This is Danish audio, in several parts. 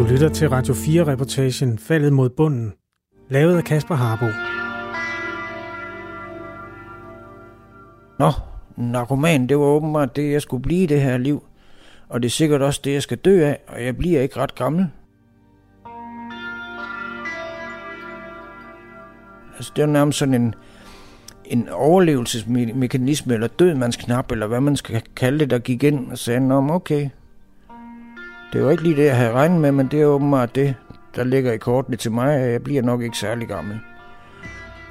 Du lytter til Radio 4-reportagen Faldet mod bunden, lavet af Kasper Harbo. Nå, narkoman, det var åbenbart det, jeg skulle blive i det her liv. Og det er sikkert også det, jeg skal dø af, og jeg bliver ikke ret gammel. Altså, det er nærmest sådan en, en overlevelsesmekanisme, eller dødmandsknap, eller hvad man skal kalde det, der gik ind og sagde, Nå, okay, det var ikke lige det, jeg havde regnet med, men det er åbenbart det, der ligger i kortene til mig, at jeg bliver nok ikke særlig gammel.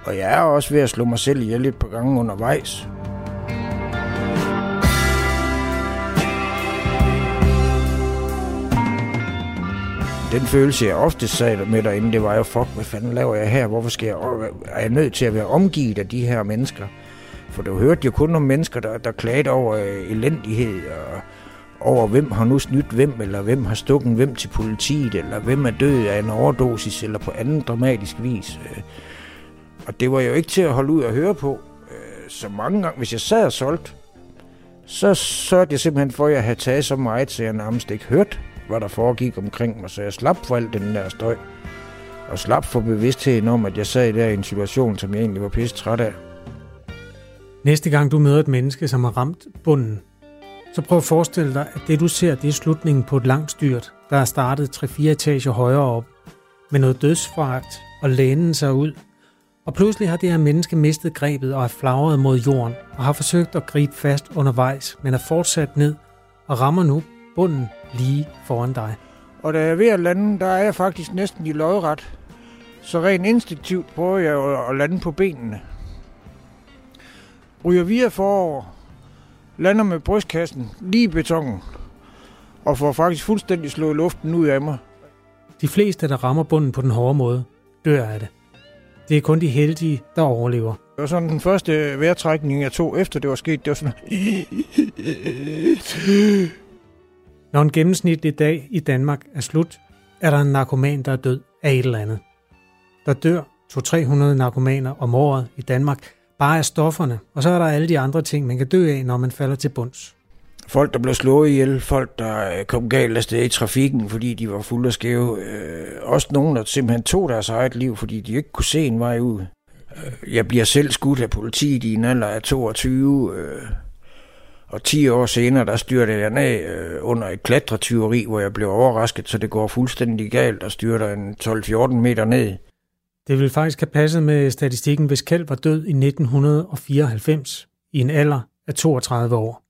Og jeg er også ved at slå mig selv ihjel lidt på gange undervejs. Den følelse, jeg ofte sad med derinde, det var jo, fuck, hvad fanden laver jeg her? Hvorfor skal jeg, er jeg nødt til at være omgivet af de her mennesker? For du hørte jo kun om mennesker, der, der klagede over øh, elendighed og over, hvem har nu snydt hvem, eller hvem har stukket hvem til politiet, eller hvem er død af en overdosis, eller på anden dramatisk vis. Øh, og det var jo ikke til at holde ud og høre på. Øh, så mange gange, hvis jeg sad og solgte, så sørgede jeg simpelthen for, at jeg havde taget så meget, så jeg nærmest ikke hørte, hvad der foregik omkring mig. Så jeg slap for alt den der støj. Og slap for bevidstheden om, at jeg sad der i en situation, som jeg egentlig var pisse træt af. Næste gang du møder et menneske, som har ramt bunden, så prøv at forestille dig, at det du ser, det er slutningen på et langt styrt, der er startet 3-4 etager højere op, med noget dødsfragt og lænen sig ud. Og pludselig har det her menneske mistet grebet og er flagret mod jorden, og har forsøgt at gribe fast undervejs, men er fortsat ned og rammer nu bunden lige foran dig. Og da jeg er ved at lande, der er jeg faktisk næsten i lodret. Så rent instinktivt prøver jeg at lande på benene. Ryger via forover, lander med brystkassen lige i betongen, og får faktisk fuldstændig slået luften ud af mig. De fleste, der rammer bunden på den hårde måde, dør af det. Det er kun de heldige, der overlever. Det var sådan den første vejrtrækning, jeg tog efter det var sket. Det var sådan... Når en gennemsnitlig dag i Danmark er slut, er der en narkoman, der er død af et eller andet. Der dør 200-300 narkomaner om året i Danmark bare af stofferne, og så er der alle de andre ting, man kan dø af, når man falder til bunds. Folk, der blev slået ihjel, folk, der øh, kom galt af sted i trafikken, fordi de var fulde af skæve. Øh, også nogen, der simpelthen tog deres eget liv, fordi de ikke kunne se en vej ud. Øh, jeg bliver selv skudt af politiet i en alder af 22, øh, og 10 år senere, der styrte jeg ned øh, under et klatretyveri, hvor jeg blev overrasket, så det går fuldstændig galt og styrter en 12-14 meter ned. Det ville faktisk have passet med statistikken, hvis Kjeld var død i 1994 i en alder af 32 år.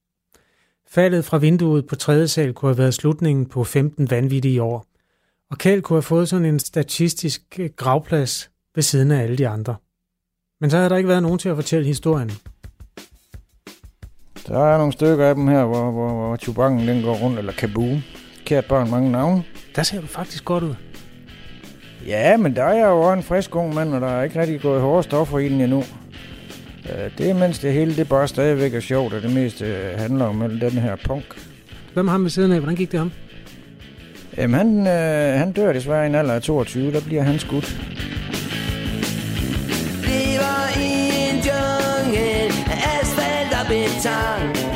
Faldet fra vinduet på tredje sal kunne have været slutningen på 15 vanvittige år, og Kjeld kunne have fået sådan en statistisk øh, gravplads ved siden af alle de andre. Men så havde der ikke været nogen til at fortælle historien. Der er nogle stykker af dem her, hvor, hvor, hvor den går rundt, eller Kaboom. Kært børn, mange navne. Der ser du faktisk godt ud. Ja, men der er jeg jo en frisk ung mand, og der er ikke rigtig gået hårde stoffer i den endnu. Det er mens det hele det bare stadigvæk er sjovt, og det meste øh, handler om den her punk. Hvem har ham ved siden af? Hvordan gik det ham? Jamen, han, øh, han dør desværre i en alder af 22. Der bliver han skudt. Lever i en jungle af asfalt og beton.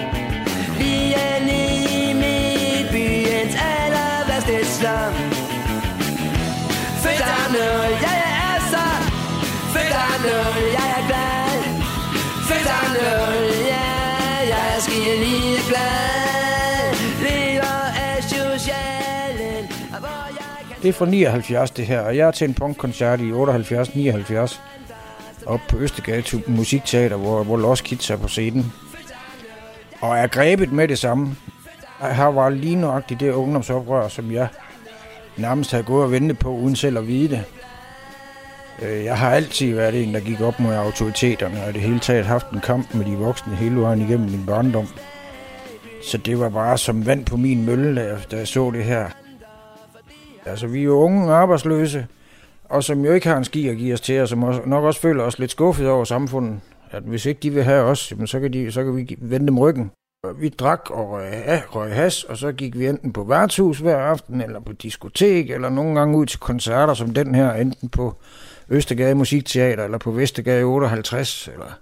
Det er fra 79 det her, og jeg er til en punkkoncert i 78-79 op på til Musikteater, hvor, hvor Lost Kids er på scenen. Og er grebet med det samme. Her var lige nøjagtigt det ungdomsoprør, som jeg nærmest havde gået og ventet på, uden selv at vide det. Øh, jeg har altid været en, der gik op mod autoriteterne, og det hele taget haft en kamp med de voksne hele vejen igennem min barndom. Så det var bare som vand på min mølle, da jeg så det her. Altså, vi er jo unge og arbejdsløse, og som jo ikke har en ski at give os til, og som også, nok også føler os lidt skuffet over samfundet. At hvis ikke de vil have os, så kan, de, så kan vi vende dem ryggen. Vi drak og røg, røg has, og så gik vi enten på værtshus hver aften, eller på diskotek, eller nogle gange ud til koncerter som den her, enten på Østergade Musikteater, eller på Vestergade 58, eller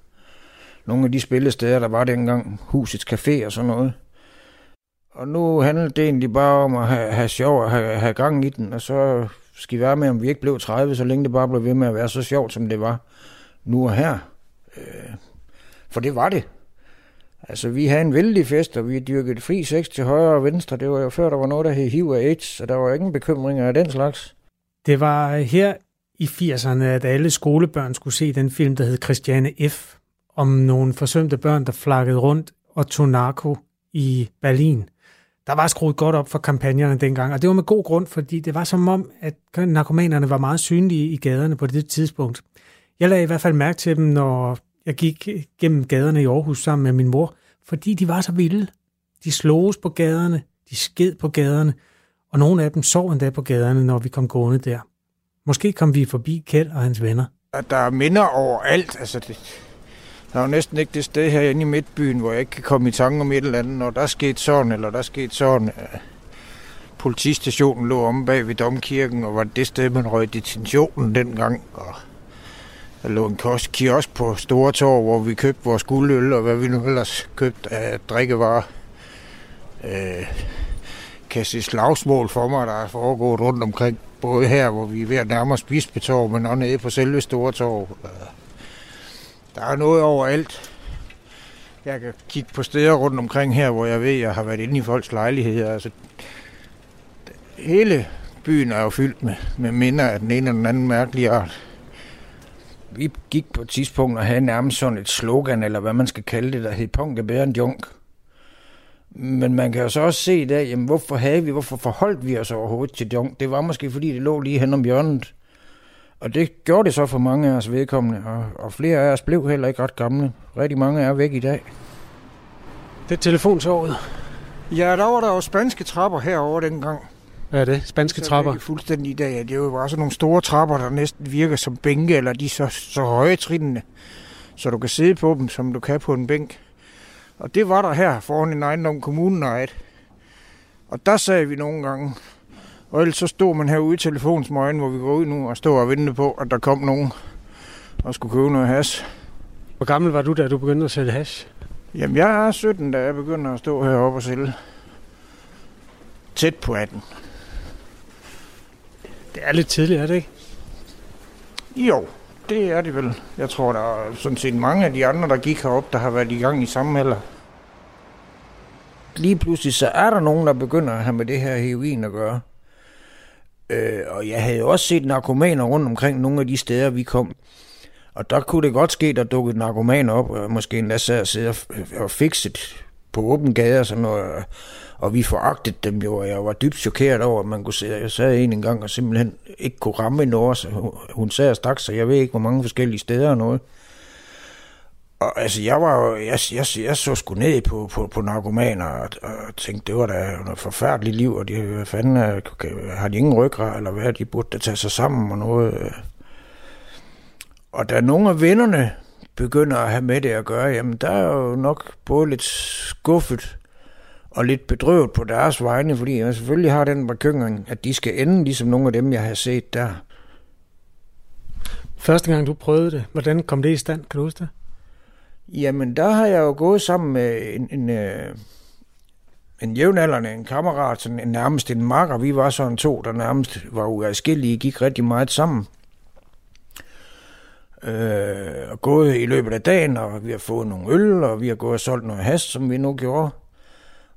nogle af de spillesteder, der var dengang, Husets Café og sådan noget. Og nu handlede det egentlig bare om at have, have sjov og have, have gang i den, og så skal vi være med, om vi ikke blev 30, så længe det bare blev ved med at være så sjovt, som det var nu og her. Øh, for det var det. Altså, vi havde en vældig fest, og vi dyrkede fri sex til højre og venstre. Det var jo før, der var noget, der hed HIV og AIDS, så der var ingen bekymringer af den slags. Det var øh, her i 80'erne, at alle skolebørn skulle se den film, der hed Christiane F., om nogle forsømte børn, der flakkede rundt og tog narko i Berlin. Der var skruet godt op for kampagnerne dengang, og det var med god grund, fordi det var som om, at narkomanerne var meget synlige i gaderne på det tidspunkt. Jeg lagde i hvert fald mærke til dem, når jeg gik gennem gaderne i Aarhus sammen med min mor, fordi de var så vilde. De sloges på gaderne, de sked på gaderne, og nogle af dem sov endda på gaderne, når vi kom gående der. Måske kom vi forbi Kjeld og hans venner. Der er minder over alt. Altså det, der er jo næsten ikke det sted herinde i Midtbyen, hvor jeg ikke kan komme i tanke om et eller andet, når der skete sådan, eller der skete sådan. Øh, Politistationen lå om bag ved Domkirken, og var det sted, man røg detentionen dengang. Og der lå en kiosk på Store Torv, hvor vi købte vores guldøl, og hvad vi nu ellers købte af drikkevarer. Øh, kan se slagsmål for mig, der er foregået rundt omkring. Både her, hvor vi er ved at nærme os Bispetorv, men også nede på selve Store Torv. Øh, der er noget overalt. Jeg kan kigge på steder rundt omkring her, hvor jeg ved, jeg har været inde i folks lejligheder. Altså, hele byen er jo fyldt med, med minder af den ene eller den anden mærkelige art. Vi gik på et tidspunkt og havde nærmest sådan et slogan, eller hvad man skal kalde det, der hed Punk er bedre end junk. Men man kan jo så også se i dag, jamen hvorfor havde vi, hvorfor forholdt vi os overhovedet til junk? Det var måske fordi, det lå lige hen om hjørnet. Og det gjorde det så for mange af os vedkommende, og, og flere af os blev heller ikke ret gamle. Rigtig mange er væk i dag. Det er telefontoget. Ja, der var der jo spanske trapper herover dengang. Hvad er det? Spanske så trapper? Det er fuldstændig i dag. Det er jo bare sådan nogle store trapper, der næsten virker som bænke, eller de er så, så høje trinene, så du kan sidde på dem, som du kan på en bænk. Og det var der her foran en ejendom, kommunen ejet. Og der sagde vi nogle gange, og ellers så stod man herude i telefonsmøgen, hvor vi går ud nu og stod og ventede på, at der kom nogen og skulle købe noget hash. Hvor gammel var du, da du begyndte at sælge hash? Jamen, jeg er 17, da jeg begynder at stå heroppe og sælge. Tæt på 18. Det er lidt tidligt, er det ikke? Jo, det er det vel. Jeg tror, der er sådan set mange af de andre, der gik herop, der har været i gang i samme alder. Lige pludselig så er der nogen, der begynder at have med det her heroin at gøre. Øh, og jeg havde jo også set narkomaner rundt omkring nogle af de steder, vi kom. Og der kunne det godt ske, der dukkede narkomaner op, og måske endda sad og sidde og øh, fikset på åben gade og sådan noget. Og vi foragtede dem jo, og jeg var dybt chokeret over, at man kunne se, jeg sad en engang og simpelthen ikke kunne ramme en år, så hun sad og stak, så jeg ved ikke, hvor mange forskellige steder og noget. Og altså, jeg var jo, jeg, jeg, jeg så sgu ned på, på, på narkomaner, og, og tænkte, det var da noget forfærdeligt liv, og de, hvad fanden, øh, har de ingen ryggrad, eller hvad, de burde da tage sig sammen og noget. Øh. Og da nogle af vennerne begynder at have med det at gøre, jamen der er jo nok både lidt skuffet og lidt bedrøvet på deres vegne, fordi jeg selvfølgelig har den bekymring, at de skal ende ligesom nogle af dem, jeg har set der. Første gang du prøvede det, hvordan kom det i stand? Kan du huske det? Jamen, der har jeg jo gået sammen med en, en, øh, en jævnaldrende, en kammerat, sådan en, nærmest en makker. Vi var sådan to, der nærmest var uadskillige, gik rigtig meget sammen. Øh, og gået i løbet af dagen, og vi har fået nogle øl, og vi har gået og solgt noget hast, som vi nu gjorde.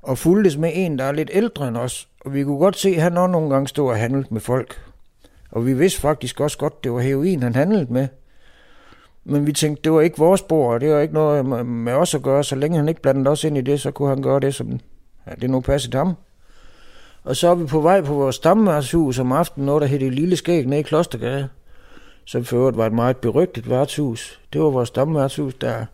Og fuldtes med en, der er lidt ældre end os. Og vi kunne godt se, at han også nogle gange stod og handlede med folk. Og vi vidste faktisk også godt, det var heroin, han handlede med. Men vi tænkte, det var ikke vores bord, og det var ikke noget med os at gøre. Så længe han ikke blandede os ind i det, så kunne han gøre det, som ja, det nu passede ham. Og så er vi på vej på vores stamværtshus om aftenen, noget der hed det Lille Skæg nede i Klostergade. Som for øvrigt var et meget berygtet værtshus. Det var vores stamværtshus der.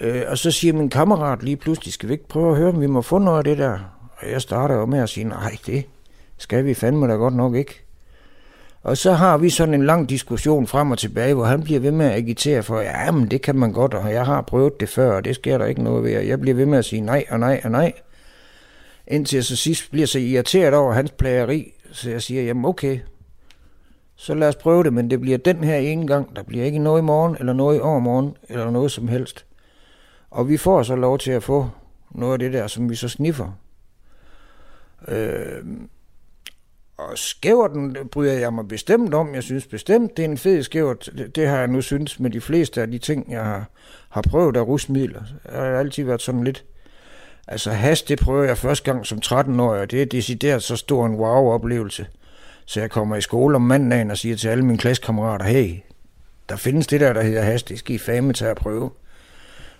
Øh, og så siger min kammerat lige pludselig, skal vi ikke prøve at høre, om vi må få noget af det der? Og jeg starter jo med at sige, nej, det skal vi fandme da godt nok ikke. Og så har vi sådan en lang diskussion frem og tilbage, hvor han bliver ved med at agitere for, ja, men det kan man godt, og jeg har prøvet det før, og det sker der ikke noget ved. Og jeg bliver ved med at sige nej og nej og nej. Indtil jeg så sidst bliver så irriteret over hans plageri, så jeg siger, jamen okay, så lad os prøve det, men det bliver den her ene gang. Der bliver ikke noget i morgen, eller noget i overmorgen, eller noget som helst. Og vi får så lov til at få noget af det der, som vi så sniffer. Øh, og skæverten bryder jeg mig bestemt om. Jeg synes bestemt, det er en fed skævert. Det, det har jeg nu synes med de fleste af de ting, jeg har, har prøvet af rusmidler. Jeg har altid været sådan lidt... Altså has, det prøver jeg første gang som 13-årig, og det er decideret så stor en wow-oplevelse. Så jeg kommer i skole om mandagen og siger til alle mine klassekammerater, hey, der findes det der, der hedder has, det skal I fame til at prøve.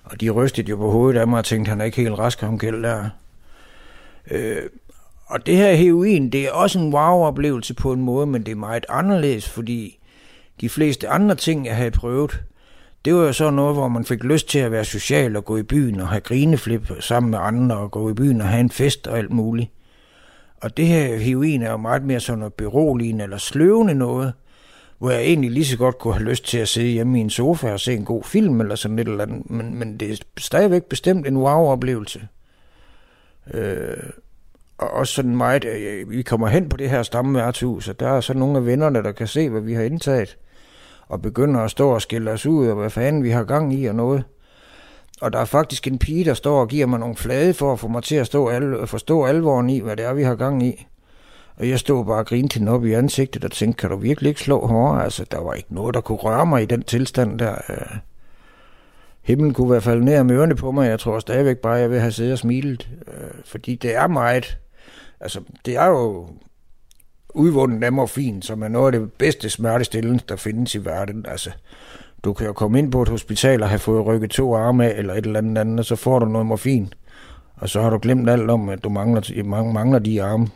Og de rystede jo på hovedet af mig og tænkte, han er ikke helt rask, ham gæld der. Øh, og det her heroin, det er også en wow-oplevelse på en måde, men det er meget anderledes, fordi de fleste andre ting, jeg havde prøvet, det var jo så noget, hvor man fik lyst til at være social og gå i byen og have grineflip sammen med andre og gå i byen og have en fest og alt muligt. Og det her heroin er jo meget mere sådan noget beroligende eller sløvende noget, hvor jeg egentlig lige så godt kunne have lyst til at sidde hjemme i en sofa og se en god film eller sådan et eller andet, men, men det er stadigvæk bestemt en wow-oplevelse. Øh, og også sådan meget, øh, vi kommer hen på det her stammeværtshus, og der er så nogle af vennerne, der kan se, hvad vi har indtaget, og begynder at stå og skille os ud, og hvad fanden vi har gang i og noget. Og der er faktisk en pige, der står og giver mig nogle flade for at få mig til at stå al- forstå alvoren i, hvad det er, vi har gang i. Og jeg stod bare og grinte hende op i ansigtet og tænkte, kan du virkelig ikke slå hårdere? Altså, der var ikke noget, der kunne røre mig i den tilstand der. Øh. Himlen kunne i hvert fald ned om ørerne på mig. Jeg tror stadigvæk bare, at jeg vil have siddet og smilet. Øh, fordi det er meget Altså, det er jo udvundet af morfin, som er noget af det bedste smertestillende, der findes i verden. Altså, du kan jo komme ind på et hospital og have fået rykket to arme af, eller et eller andet andet, og så får du noget morfin. Og så har du glemt alt om, at du mangler, mangler de arme.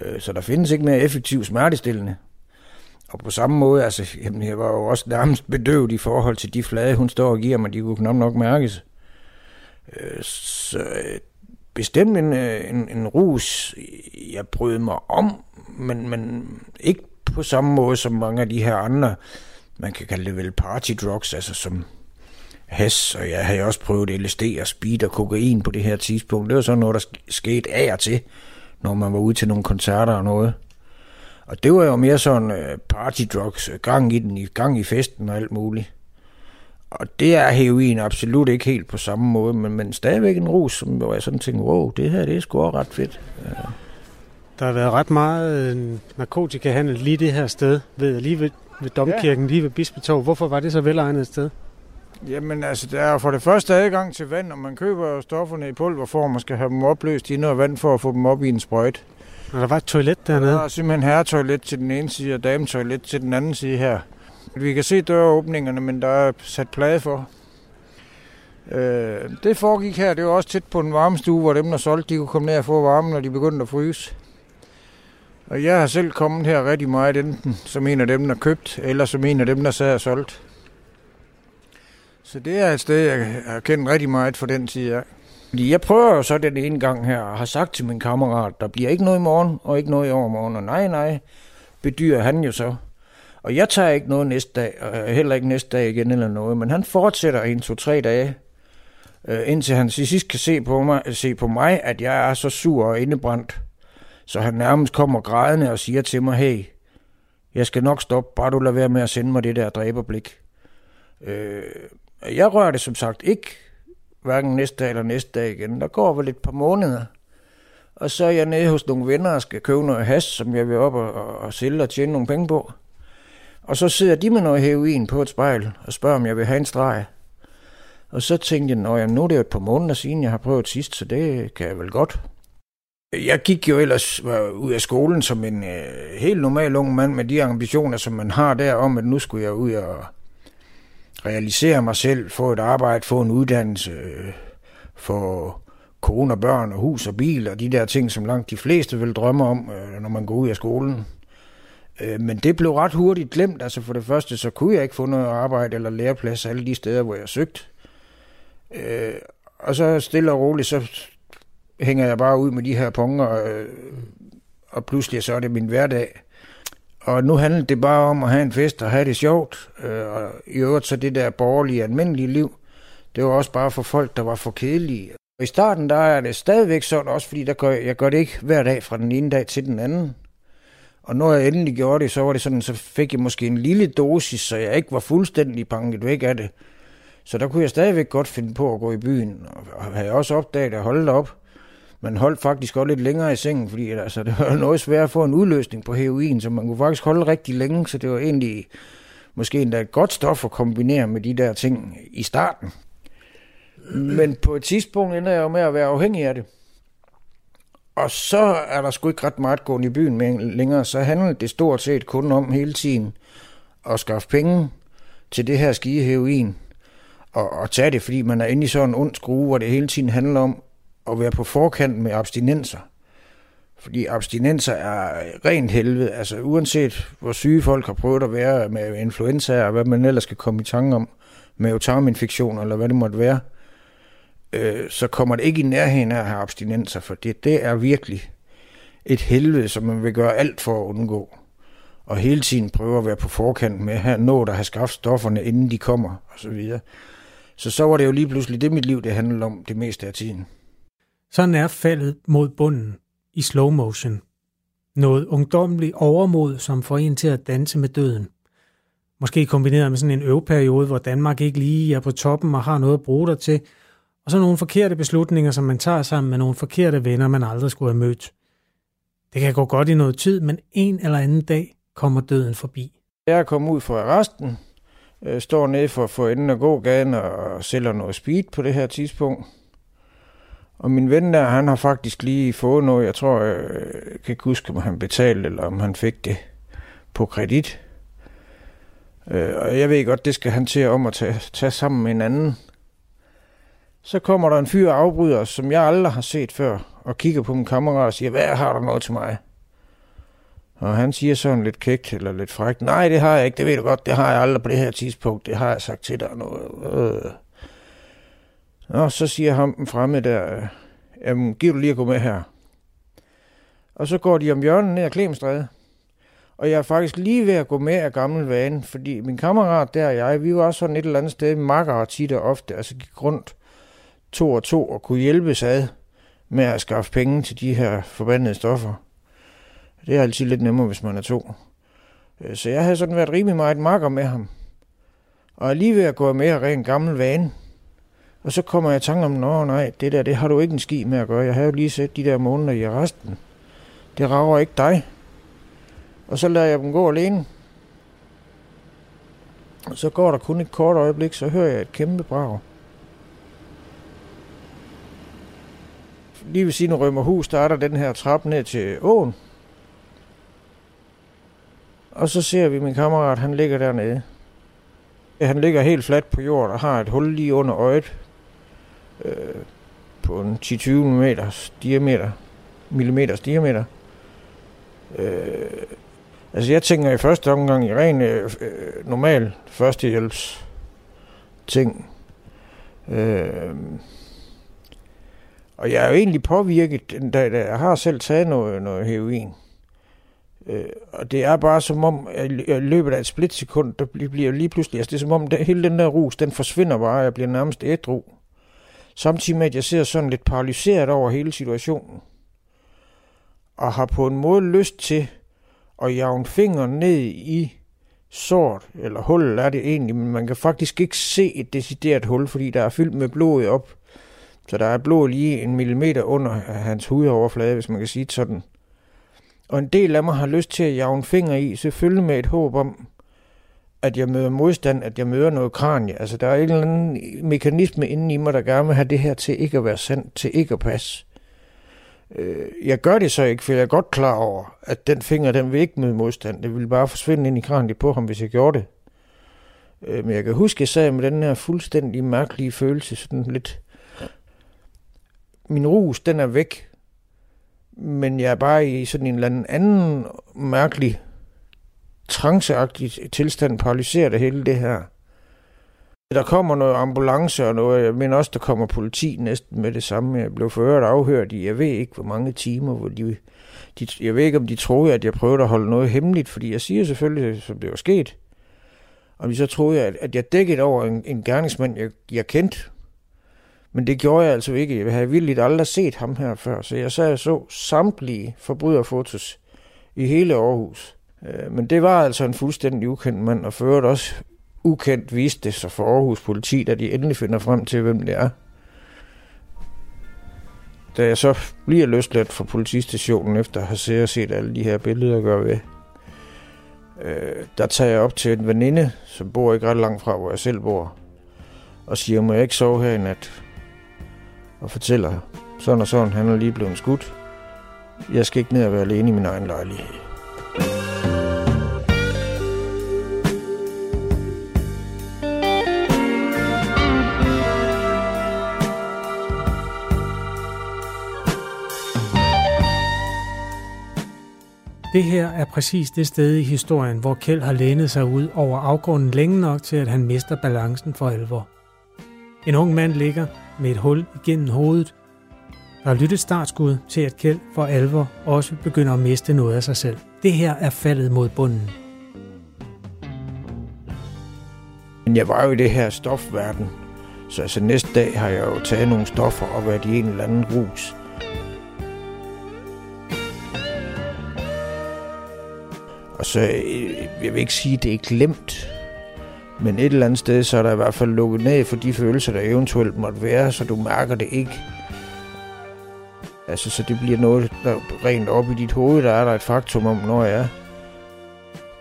Øh, så der findes ikke mere effektiv smertestillende. Og på samme måde, altså, jamen, jeg var jo også nærmest bedøvet i forhold til de flade, hun står og giver mig, de kunne knap nok mærkes. Øh, så øh, bestemt en, øh, en, en rus, jeg brød mig om, men, men ikke på samme måde som mange af de her andre, man kan kalde det vel party drugs, altså som has, og jeg havde også prøvet LSD og speed og kokain på det her tidspunkt. Det var sådan noget, der skete af og til, når man var ude til nogle koncerter og noget. Og det var jo mere sådan øh, party drugs, gang i den, gang i festen og alt muligt. Og det er heroin absolut ikke helt på samme måde, men, men stadigvæk en rus, som hvor jeg sådan tænkte, wow, det her det er sgu ret fedt. Ja. Der har været ret meget øh, narkotikahandel lige det her sted, ved lige ved, ved Domkirken, ja. lige ved Bispetov. Hvorfor var det så velegnet et sted? Jamen altså, der er for det første adgang til vand, og man køber stofferne i pulverform og skal have dem opløst i noget vand for at få dem op i en sprøjt. Og der var et toilet dernede? Der er simpelthen herretoilet til den ene side og dametoilet til den anden side her. Vi kan se døråbningerne, men der er sat plade for. Øh, det foregik her, det var også tæt på en varmestue, hvor dem, der solgte, de kunne komme ned og få varme, når de begyndte at fryse. Og jeg har selv kommet her rigtig meget, enten som en af dem, der købt, eller som en af dem, der sad og solgt. Så det er et sted, jeg har kendt rigtig meget for den tid jeg Fordi jeg prøver jo så den ene gang her, og har sagt til min kammerat, der bliver ikke noget i morgen, og ikke noget i overmorgen. Og nej, nej, bedyrer han jo så. Og jeg tager ikke noget næste dag, og heller ikke næste dag igen eller noget, men han fortsætter en, to, tre dage, øh, indtil han til sidst kan se på, mig, se på mig, at jeg er så sur og indebrændt. Så han nærmest kommer grædende og siger til mig, hey, jeg skal nok stoppe, bare du lader være med at sende mig det der dræberblik. Øh, jeg rører det som sagt ikke, hverken næste dag eller næste dag igen. Der går vel et par måneder. Og så er jeg nede hos nogle venner og skal købe noget has, som jeg vil op og, og, og sælge og tjene nogle penge på. Og så sidder de med noget heroin på et spejl og spørger, om jeg vil have en streg. Og så tænkte jeg, at nu er det jo et par måneder siden, jeg har prøvet sidst, så det kan jeg vel godt. Jeg gik jo ellers ud af skolen som en øh, helt normal ung mand med de ambitioner, som man har der om, at nu skulle jeg ud og realisere mig selv, få et arbejde, få en uddannelse, øh, få kone og børn og hus og bil og de der ting, som langt de fleste vil drømme om, øh, når man går ud af skolen. Øh, men det blev ret hurtigt glemt. Altså for det første, så kunne jeg ikke få noget arbejde eller læreplads alle de steder, hvor jeg søgte. Øh, og så stille og roligt, så hænger jeg bare ud med de her punger, øh, og pludselig så er det min hverdag. Og nu handler det bare om at have en fest og have det sjovt. Øh, og i øvrigt så det der borgerlige, almindelige liv, det var også bare for folk, der var for kedelige. Og i starten, der er det stadigvæk sådan også, fordi der gør, jeg gør det ikke hver dag fra den ene dag til den anden. Og når jeg endelig gjorde det, så var det sådan, så fik jeg måske en lille dosis, så jeg ikke var fuldstændig banket væk af det. Så der kunne jeg stadigvæk godt finde på at gå i byen, og havde også opdaget at holde op. man holdt faktisk også lidt længere i sengen, fordi altså, det var noget svært at få en udløsning på heroin, så man kunne faktisk holde rigtig længe, så det var egentlig måske endda et godt stof at kombinere med de der ting i starten. Men på et tidspunkt ender jeg jo med at være afhængig af det. Og så er der sgu ikke ret meget gående i byen længere, så handler det stort set kun om hele tiden at skaffe penge til det her skide heroin. Og, og tage det, fordi man er inde i sådan en ond skrue, hvor det hele tiden handler om at være på forkant med abstinenser. Fordi abstinenser er rent helvede. Altså uanset hvor syge folk har prøvet at være med influenza og hvad man ellers skal komme i tanke om, med tarminfektioner eller hvad det måtte være, øh, så kommer det ikke i nærheden af at have abstinenser, for det, det er virkelig et helvede, som man vil gøre alt for at undgå. Og hele tiden prøve at være på forkant med at nå der have skaffet stofferne, inden de kommer, og så videre. Så så var det jo lige pludselig det, mit liv det handlede om det meste af tiden. Sådan er faldet mod bunden i slow motion. Noget ungdomligt overmod, som får en til at danse med døden. Måske kombineret med sådan en øveperiode, hvor Danmark ikke lige er på toppen og har noget at bruge dig til, og så nogle forkerte beslutninger, som man tager sammen med nogle forkerte venner, man aldrig skulle have mødt. Det kan gå godt i noget tid, men en eller anden dag kommer døden forbi. Jeg er kommet ud fra arresten, øh, står nede for, for enden af gågaden og sælger noget speed på det her tidspunkt. Og min ven der, han har faktisk lige fået noget, jeg tror, øh, jeg kan ikke huske, om han betalte, eller om han fik det på kredit. Øh, og jeg ved godt, det skal han til om at tage, tage sammen med en anden. Så kommer der en fyr og afbryder, som jeg aldrig har set før, og kigger på min kammerat og siger, hvad har du noget til mig? Og han siger sådan lidt kægt eller lidt frækt, nej, det har jeg ikke, det ved du godt, det har jeg aldrig på det her tidspunkt, det har jeg sagt til dig. Noget. Øh. Og så siger ham fremme der, øh, jamen, giv du lige at gå med her. Og så går de om hjørnet ned ad Klemstræde. Og jeg er faktisk lige ved at gå med af gammel vane, fordi min kammerat der og jeg, vi var også sådan et eller andet sted, makker tit og ofte, altså gik rundt to og to og kunne hjælpes ad med at skaffe penge til de her forbandede stoffer. Det er altid lidt nemmere, hvis man er to. Øh, så jeg havde sådan været rimelig meget makker med ham. Og er lige ved at gå med og ren gammel vane. Og så kommer jeg i tanke om, nå nej, det der, det har du ikke en ski med at gøre. Jeg har jo lige set de der måneder i resten. Det rager ikke dig. Og så lader jeg dem gå alene. Og så går der kun et kort øjeblik, så hører jeg et kæmpe brag. Lige ved siden af Rømmerhus der er der den her trap ned til åen. Og så ser vi min kammerat, han ligger dernede. Han ligger helt fladt på jorden og har et hul lige under øjet øh, på en 10-20 mm diameter, millimeters diameter. Øh, altså jeg tænker i første omgang i ren øh, øh normal førstehjælps ting. Øh, og jeg er jo egentlig påvirket, da, jeg har selv taget noget, noget heroin. Øh, og det er bare som om, at i løbet af et splitsekund, der bliver lige pludselig, altså det er som om, at hele den der rus, den forsvinder bare, og jeg bliver nærmest ædru. Samtidig med, at jeg ser sådan lidt paralyseret over hele situationen. Og har på en måde lyst til at jage en finger ned i sort, eller hul er det egentlig, men man kan faktisk ikke se et decideret hul, fordi der er fyldt med blod op. Så der er blod lige en millimeter under hans hudoverflade, hvis man kan sige det sådan. Og en del af mig har lyst til at jage en finger i, selvfølgelig med et håb om, at jeg møder modstand, at jeg møder noget kranie. Altså, der er en eller anden mekanisme inde i mig, der gerne vil have det her til ikke at være sandt, til ikke at passe. Øh, jeg gør det så ikke, for jeg er godt klar over, at den finger, den vil ikke møde modstand. Det vil bare forsvinde ind i kraniet på ham, hvis jeg gjorde det. Øh, men jeg kan huske, at jeg sad med den her fuldstændig mærkelige følelse, sådan lidt... Min rus, den er væk, men jeg er bare i sådan en eller anden, anden mærkelig tranceagtig tilstand, paralyserer det hele det her. Der kommer noget ambulance og noget, jeg mener også, der kommer politi næsten med det samme. Jeg blev forhørt afhørt i, jeg ved ikke hvor mange timer, hvor de, de, jeg ved ikke om de troede, at jeg prøvede at holde noget hemmeligt, fordi jeg siger selvfølgelig, som det var sket. Og de så troede, at, at jeg dækkede over en, en gerningsmand, jeg, jeg kendte, men det gjorde jeg altså ikke. Jeg havde vildt aldrig set ham her før, så jeg sad og så samtlige forbryderfotos i hele Aarhus. Øh, men det var altså en fuldstændig ukendt mand, og for også ukendt viste det sig for Aarhus politi, da de endelig finder frem til, hvem det er. da jeg så bliver løsladt fra politistationen, efter at have set alle de her billeder gøre ved, øh, der tager jeg op til en veninde, som bor ikke ret langt fra, hvor jeg selv bor, og siger, må jeg ikke sove her i nat? Og fortæller, sådan og sådan, han er lige blevet skudt. Jeg skal ikke ned og være alene i min egen lejlighed. Det her er præcis det sted i historien, hvor Kjeld har lænet sig ud over afgrunden længe nok til, at han mister balancen for alvor. En ung mand ligger med et hul igennem hovedet. Der er lyttet startskud til, at Kjeld for alvor også begynder at miste noget af sig selv. Det her er faldet mod bunden. Men jeg var jo i det her stofverden, så altså næste dag har jeg jo taget nogle stoffer og været i en eller anden rus. Og så, øh, jeg vil ikke sige, at det er glemt, men et eller andet sted, så er der i hvert fald lukket ned for de følelser, der eventuelt måtte være, så du mærker det ikke. Altså, så det bliver noget, der rent op i dit hoved, der er der et faktum om, når jeg er.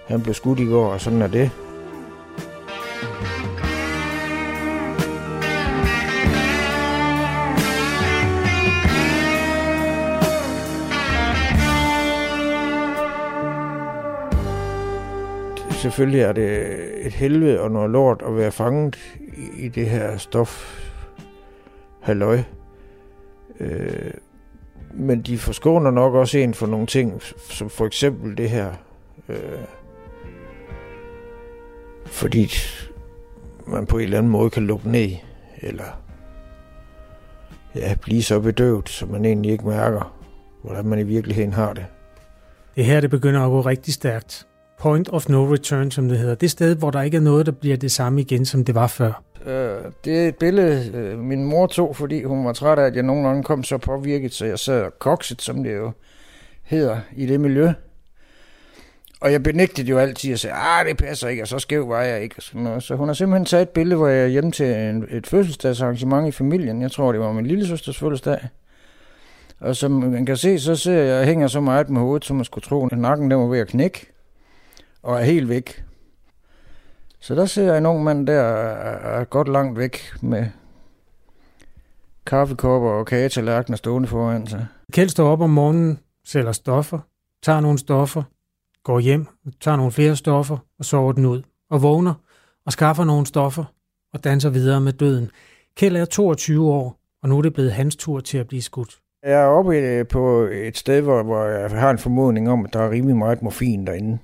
Han blev skudt i går, og sådan er det. Selvfølgelig er det et helvede og noget lort at være fanget i, i det her stof halløj. Øh, men de forskåner nok også en for nogle ting, som for eksempel det her. Øh, fordi man på en eller anden måde kan lukke ned, eller ja, blive så bedøvet, så man egentlig ikke mærker, hvordan man i virkeligheden har det. Det her det begynder at gå rigtig stærkt. Point of no return, som det hedder. Det sted, hvor der ikke er noget, der bliver det samme igen, som det var før. Øh, det er et billede, øh, min mor tog, fordi hun var træt af, at jeg nogenlunde kom så påvirket, så jeg sad kokset, som det jo hedder i det miljø. Og jeg benægtede jo altid og sagde, ah, det passer ikke, og så skæv var jeg ikke. Så hun har simpelthen taget et billede, hvor jeg er hjemme til en, et fødselsdagsarrangement i familien. Jeg tror, det var min lille søsters fødselsdag. Og som man kan se, så ser jeg, at jeg hænger så meget med hovedet, som man skulle tro, at nakken der var ved at knække og er helt væk. Så der jeg en ung mand der, er godt langt væk med kaffekopper og kagetallerkener stående foran sig. Kjeld står op om morgenen, sælger stoffer, tager nogle stoffer, går hjem, tager nogle flere stoffer og sover den ud, og vågner og skaffer nogle stoffer og danser videre med døden. Kjeld er 22 år, og nu er det blevet hans tur til at blive skudt. Jeg er oppe øh, på et sted, hvor, hvor jeg har en formodning om, at der er rimelig meget morfin derinde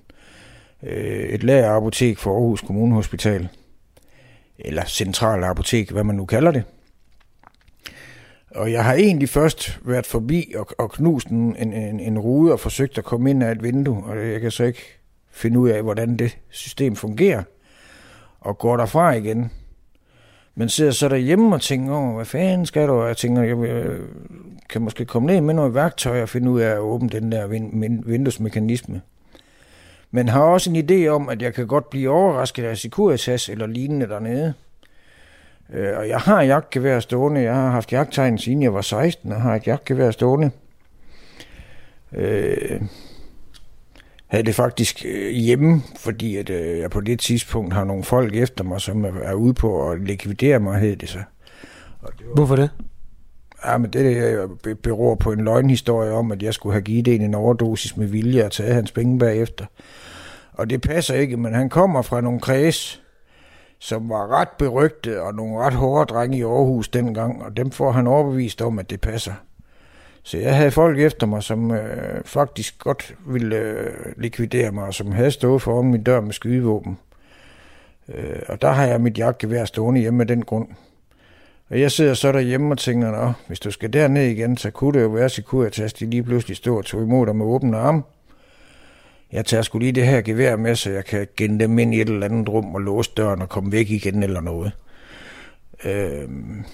øh, et lagerapotek for Aarhus Kommunehospital, eller central apotek, hvad man nu kalder det. Og jeg har egentlig først været forbi og, og knust en, en, en rude og forsøgt at komme ind af et vindue, og jeg kan så ikke finde ud af, hvordan det system fungerer, og går derfra igen. Men sidder så derhjemme og tænker, over, hvad fanden skal du? Og jeg tænker, jeg øh, kan måske komme ned med noget værktøj og finde ud af at åbne den der vind, vinduesmekanisme men har også en idé om, at jeg kan godt blive overrasket af Securitas eller lignende dernede. Øh, og jeg har jagtgevær stående. Jeg har haft jagttegn siden jeg var 16 og har et jagtgevær stående. Øh, havde det faktisk øh, hjemme, fordi at, øh, jeg på det tidspunkt har nogle folk efter mig, som er, er ude på at likvidere mig, hed det så. Og det var, Hvorfor det? Ja, men det beror på en løgnhistorie om, at jeg skulle have givet en en overdosis med vilje og taget hans penge bagefter. Og det passer ikke, men han kommer fra nogle kreds, som var ret berygtet og nogle ret hårde drenge i Aarhus dengang, og dem får han overbevist om, at det passer. Så jeg havde folk efter mig, som øh, faktisk godt ville øh, likvidere mig, og som havde stået foran min dør med skydevåben. Øh, og der har jeg mit jagtgevær stående hjemme af den grund. Og jeg sidder så derhjemme og tænker, Nå, hvis du skal derned igen, så kunne det jo være, at de lige pludselig stå og tog imod dig med åbne arme. Jeg tager sgu lige det her gevær med, så jeg kan gemme dem ind i et eller andet rum og låse døren og komme væk igen eller noget. Øhm.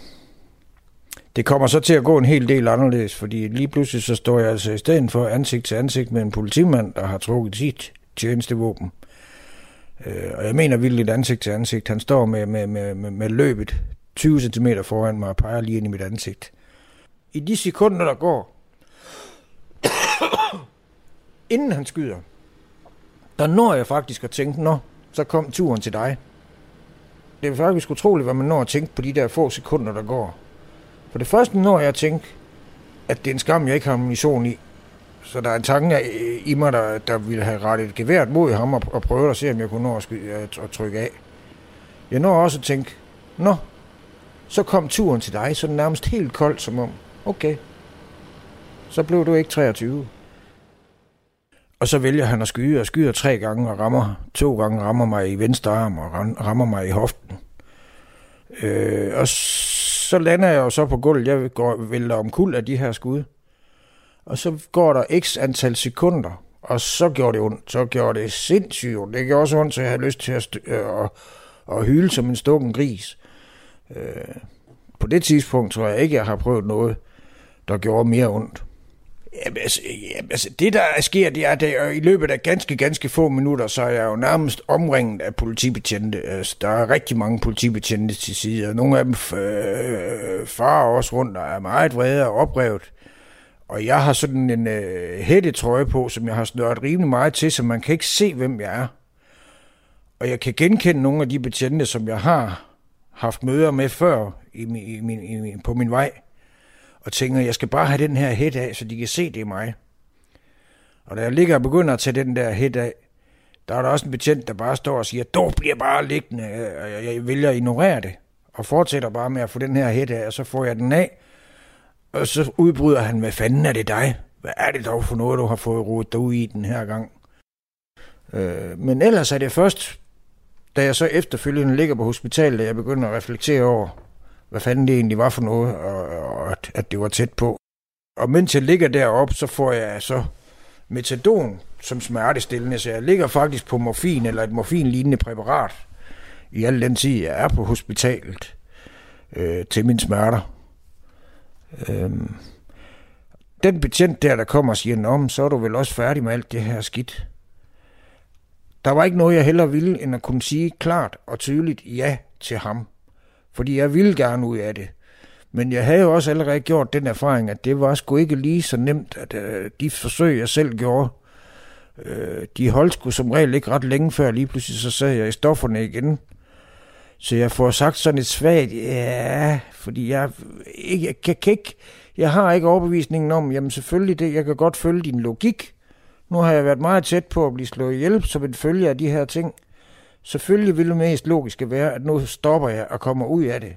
Det kommer så til at gå en hel del anderledes, fordi lige pludselig så står jeg altså i stedet for ansigt til ansigt med en politimand, der har trukket sit tjenestevåben. Øh, og jeg mener vildt ansigt til ansigt. Han står med, med, med, med, med løbet 20 cm foran mig og peger lige ind i mit ansigt. i de sekunder, der går, inden han skyder, der når jeg faktisk at tænke, nå, så kom turen til dig. Det er faktisk utroligt, hvad man når at tænke på de der få sekunder, der går. For det første når jeg at tænke, at det er en skam, jeg ikke har ammunition i. Så der er en tanke i mig, der, der ville have rettet geværet mod ham og, og prøvet at se, om jeg kunne nå at, skyde, at, at trykke af. Jeg når også at tænke, nå, så kom turen til dig, så den nærmest helt koldt, som om, okay, så blev du ikke 23. Og så vælger han at skyde, og skyder tre gange og rammer, to gange rammer mig i venstre arm og rammer mig i hoften. Øh, og så lander jeg jo så på gulvet. Jeg går, vælter om kul af de her skud. Og så går der x antal sekunder, og så gjorde det ondt. Så gjorde det sindssygt ondt. Det gjorde også ondt, så jeg havde lyst til at, øh, at, at hyle som en stukken gris. Øh, på det tidspunkt tror jeg ikke, jeg har prøvet noget, der gjorde mere ondt. Jamen, altså, jamen, altså, det der sker, det er, at øh, i løbet af ganske, ganske få minutter, så er jeg jo nærmest omringet af politibetjente. Altså, der er rigtig mange politibetjente til side, og nogle af dem øh, farer også rundt og er meget vrede og oprevet. Og jeg har sådan en øh, hættetrøje på, som jeg har snøret rimelig meget til, så man kan ikke se, hvem jeg er. Og jeg kan genkende nogle af de betjente, som jeg har haft møder med før i i, i i min, på min vej og tænker, jeg skal bare have den her hæt af, så de kan se, det er mig. Og da jeg ligger og begynder at tage den der hæt af, der er der også en betjent, der bare står og siger, du bliver bare liggende, øh, og jeg vælger at ignorere det, og fortsætter bare med at få den her hæt af, og så får jeg den af, og så udbryder han, hvad fanden er det dig? Hvad er det dog for noget, du har fået rodet dig ud i den her gang? Øh, men ellers er det først, da jeg så efterfølgende ligger på hospitalet, at jeg begynder at reflektere over, hvad fanden det egentlig var for noget, og, og at, at det var tæt på. Og mens jeg ligger deroppe, så får jeg så metadon som smertestillende, så jeg ligger faktisk på morfin eller et morfinlignende præparat i al den tid, jeg er på hospitalet øh, til mine smerter. Øhm, den betjent der, der kommer og siger, om, så er du vel også færdig med alt det her skidt. Der var ikke noget, jeg heller ville, end at kunne sige klart og tydeligt ja til ham fordi jeg ville gerne ud af det. Men jeg havde jo også allerede gjort den erfaring, at det var sgu ikke lige så nemt, at øh, de forsøg, jeg selv gjorde, øh, de holdt sgu som regel ikke ret længe før, lige pludselig så sad jeg i stofferne igen. Så jeg får sagt sådan et svagt, ja, fordi jeg, ikke, jeg kan, kan ikke, jeg har ikke overbevisningen om, jamen selvfølgelig det, jeg kan godt følge din logik. Nu har jeg været meget tæt på at blive slået ihjel som en følge af de her ting. Selvfølgelig ville det mest logiske være, at nu stopper jeg og kommer ud af det.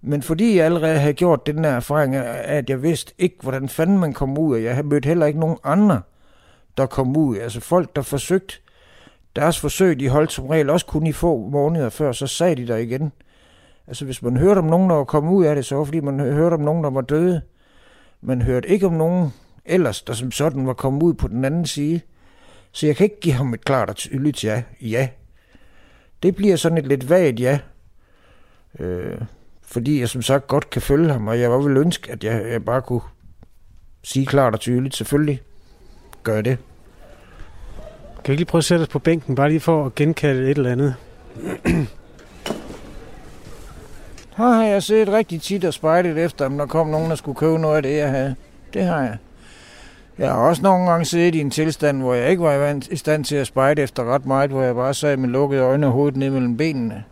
Men fordi jeg allerede havde gjort den der erfaring at jeg vidste ikke, hvordan fanden man kom ud af, jeg havde mødt heller ikke nogen andre, der kom ud. Altså folk, der forsøgte deres forsøg, de holdt som regel også kun i få måneder før, så sagde de der igen. Altså hvis man hørte om nogen, der var kommet ud af det, så var fordi man hørte om nogen, der var døde. Man hørte ikke om nogen ellers, der som sådan var kommet ud på den anden side. Så jeg kan ikke give ham et klart og tydeligt ja. Ja, det bliver sådan et lidt vagt ja. Øh, fordi jeg som sagt godt kan følge ham, og jeg var vel ønske, at jeg, jeg bare kunne sige klart og tydeligt, selvfølgelig gør jeg det. Kan vi ikke lige prøve at sætte os på bænken, bare lige for at genkalde et eller andet? Her har jeg set rigtig tit og spejlet efter, om der kom nogen, der skulle købe noget af det, jeg havde. Det har jeg. Jeg har også nogle gange siddet i en tilstand, hvor jeg ikke var i stand til at spejde efter ret meget, hvor jeg bare sad med lukkede øjne og hovedet ned mellem benene.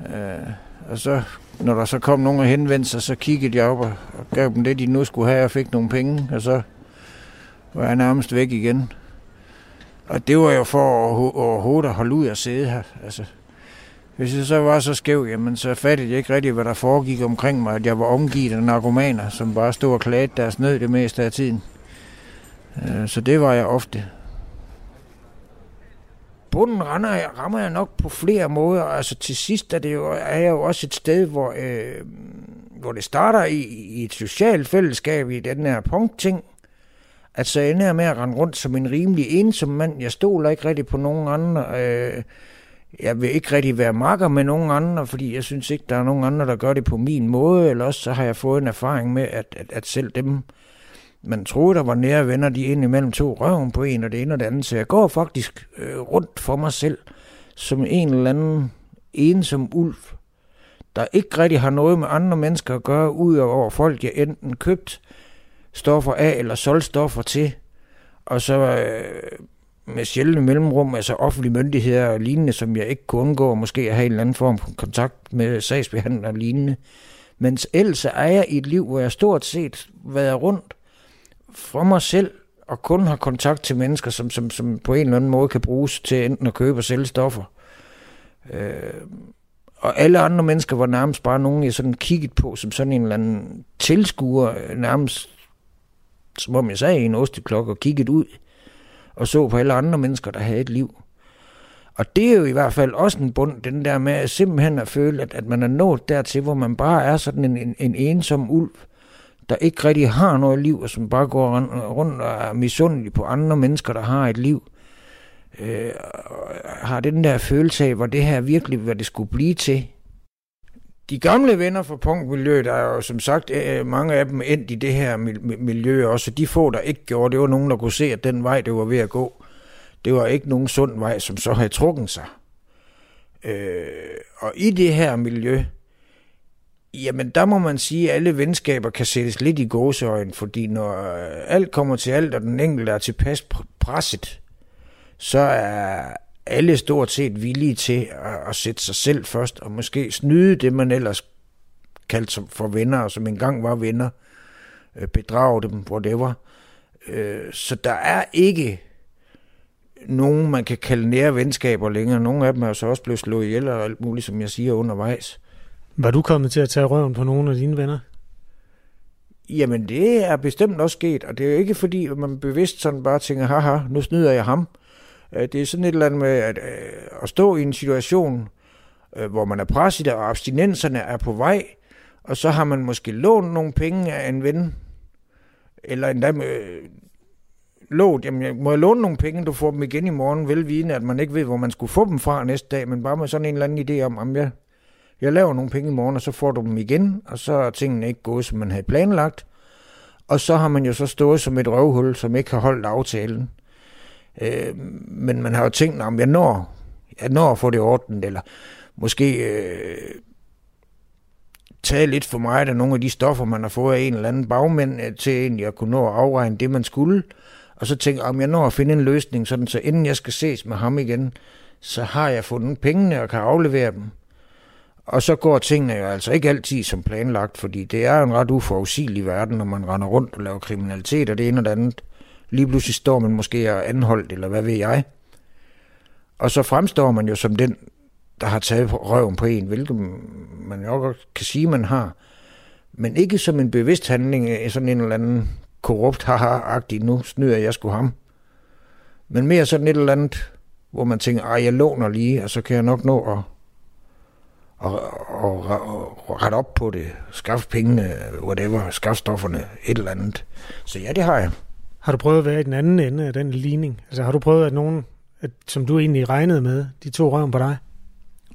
Øh, og så, når der så kom nogen og henvendte sig, så kiggede jeg op og, og gav dem det, de nu skulle have, og fik nogle penge, og så var jeg nærmest væk igen. Og det var jo for overhovedet at holde ud og sidde her. Altså, hvis jeg så var så skæv, jamen så fattede jeg ikke rigtigt, hvad der foregik omkring mig, at jeg var omgivet af narkomaner, som bare stod og klagede deres nød det meste af tiden. Øh, så det var jeg ofte. Bunden rammer jeg, rammer jeg nok på flere måder. Altså til sidst er, det jo, er jeg jo også et sted, hvor, øh, hvor det starter i, i et socialt fællesskab i den her punkting. At så ender jeg med at rende rundt som en rimelig ensom mand. Jeg stoler ikke rigtig på nogen andre. Øh, jeg vil ikke rigtig være makker med nogen andre, fordi jeg synes ikke, der er nogen andre, der gør det på min måde. Eller også så har jeg fået en erfaring med, at, at, at selv dem, man troede, der var nære venner, de ind imellem to røven på en, og det ene og det andet. Så jeg går faktisk øh, rundt for mig selv, som en eller anden ensom ulv, der ikke rigtig har noget med andre mennesker at gøre, ud over folk, jeg enten købt stoffer af eller solgt stoffer til, og så øh, med sjældne mellemrum, altså offentlige myndigheder og lignende, som jeg ikke kunne undgå, og måske have en eller anden form for kontakt med sagsbehandler og lignende. Men ellers er jeg i et liv, hvor jeg stort set været rundt for mig selv, og kun har kontakt til mennesker, som, som, som på en eller anden måde kan bruges til enten at købe og sælge stoffer. Øh, og alle andre mennesker var nærmest bare nogen, jeg sådan kiggede på som sådan en eller anden tilskuer, nærmest som om jeg sagde i en osteklokke og kiggede ud og så på alle andre mennesker, der havde et liv. Og det er jo i hvert fald også en bund, den der med simpelthen at føle, at, at man er nået dertil, hvor man bare er sådan en, en, en ensom ulv, der ikke rigtig har noget liv, og som bare går rundt og er misundelig på andre mennesker, der har et liv. Øh, har den der følelse af, hvor det her virkelig, hvad det skulle blive til. De gamle venner fra punkmiljøet, der er jo som sagt øh, øh mange af dem endt i det her miljø også. De få, der ikke gjorde, det var nogen, der kunne se, at den vej, det var ved at gå, det var ikke nogen sund vej, som så havde trukket sig. Øh, og i det her miljø, jamen der må man sige, at alle venskaber kan sættes lidt i gåseøjen, fordi når øh, alt kommer til alt, og den enkelte er tilpas presset, så er alle stort set villige til at, at sætte sig selv først, og måske snyde det, man ellers kaldte for venner, og som engang var venner, øh, bedrage dem, whatever. Øh, så der er ikke nogen, man kan kalde nære venskaber længere. Nogle af dem er så også blevet slået ihjel og alt muligt, som jeg siger undervejs. Var du kommet til at tage røven på nogle af dine venner? Jamen, det er bestemt også sket, og det er jo ikke fordi, man bevidst sådan bare tænker, haha, nu snyder jeg ham. Øh, det er sådan et eller andet med at, øh, at stå i en situation, øh, hvor man er presset, og abstinenserne er på vej, og så har man måske lånt nogle penge af en ven, eller endda med, lånt, jamen jeg må jeg låne nogle penge, du får dem igen i morgen, velvidende, at man ikke ved, hvor man skulle få dem fra næste dag, men bare med sådan en eller anden idé om, om jeg, jeg laver nogle penge i morgen, og så får du dem igen, og så er tingene ikke gået, som man havde planlagt. Og så har man jo så stået som et røvhul, som ikke har holdt aftalen. Øh, men man har jo tænkt, om jeg når, jeg når at få det ordnet, eller måske øh, tage lidt for meget af nogle af de stoffer, man har fået af en eller anden bagmænd, øh, til egentlig at kunne nå at afregne det, man skulle. Og så tænker om jeg når at finde en løsning, sådan så inden jeg skal ses med ham igen, så har jeg fundet pengene og kan aflevere dem. Og så går tingene jo altså ikke altid som planlagt, fordi det er en ret uforudsigelig verden, når man render rundt og laver kriminalitet og det ene og det andet. Lige pludselig står man måske og anholdt, eller hvad ved jeg. Og så fremstår man jo som den, der har taget røven på en, hvilket man jo godt kan sige, man har. Men ikke som en bevidst handling, sådan en eller anden korrupt, haha-agtig, nu snyder jeg sgu ham. Men mere sådan et eller andet, hvor man tænker, ej, jeg låner lige, og så kan jeg nok nå at, at, at, at rette op på det, skaffe pengene, whatever, skaffe stofferne, et eller andet. Så ja, det har jeg. Har du prøvet at være i den anden ende af den ligning? Altså har du prøvet, at nogen, at, som du egentlig regnede med, de to røven på dig?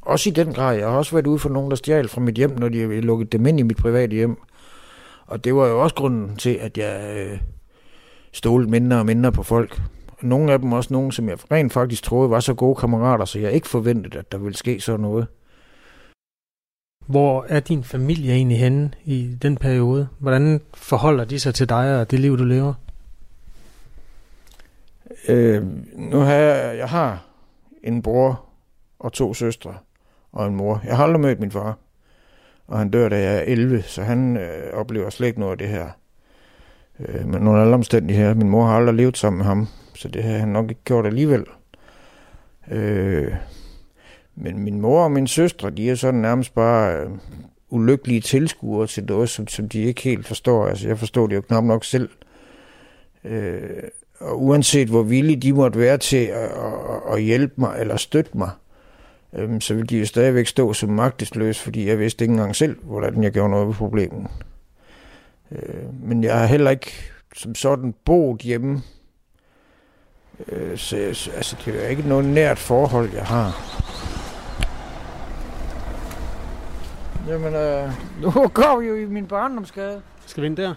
Også i den grad. Jeg har også været ude for nogen, der stjal fra mit hjem, når de lukkede dem ind i mit private hjem. Og det var jo også grunden til, at jeg øh, stolede mindre og mindre på folk. Nogle af dem også nogen, som jeg rent faktisk troede var så gode kammerater, så jeg ikke forventede, at der ville ske sådan noget. Hvor er din familie egentlig henne i den periode? Hvordan forholder de sig til dig og det liv, du lever? Øh, nu har jeg, jeg har en bror og to søstre og en mor. Jeg har aldrig mødt min far, og han dør, da jeg er 11, så han øh, oplever slet ikke noget af det her. Øh, men nogle alle omstændigheder. Min mor har aldrig levet sammen med ham, så det har han nok ikke gjort alligevel. Øh, men min mor og min søstre, de er sådan nærmest bare øh, ulykkelige tilskuere til noget, som, som de ikke helt forstår. Altså, jeg forstår det jo knap nok selv. Øh, og uanset hvor villige de måtte være til at, at, at hjælpe mig eller støtte mig, øh, så vil de jo stadigvæk stå som magtesløs, fordi jeg vidste ikke engang selv, hvordan jeg gjorde noget ved problemet. Øh, men jeg har heller ikke som sådan boet hjemme. Øh, så altså, det er ikke noget nært forhold, jeg har. Jamen, øh, nu går vi jo i min barndomsgade. Skal vi ind der?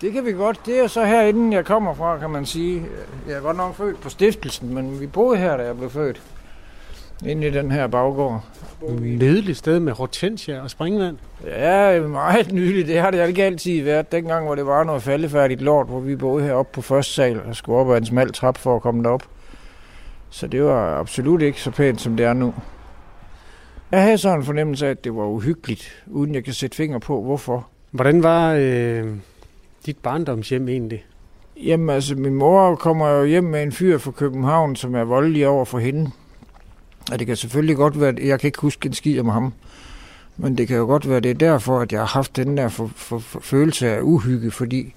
Det kan vi godt. Det er så herinde, jeg kommer fra, kan man sige. Jeg er godt nok født på stiftelsen, men vi boede her, da jeg blev født. Inde i den her baggård. Ledeligt sted med hortensia og springvand. Ja, meget nyligt. Det har det ikke altid været. Dengang, hvor det var noget faldefærdigt lort, hvor vi boede heroppe på første sal og skulle op ad en smal trap for at komme derop. Så det var absolut ikke så pænt, som det er nu. Jeg havde sådan en fornemmelse af, at det var uhyggeligt, uden jeg kan sætte finger på, hvorfor. Hvordan var øh, dit barndomshjem egentlig? Jamen altså, min mor kommer jo hjem med en fyr fra København, som er voldelig over for hende. Og det kan selvfølgelig godt være, at jeg kan ikke huske en skid om ham. Men det kan jo godt være, det er derfor, at jeg har haft den der for, for, for følelse af uhygge, fordi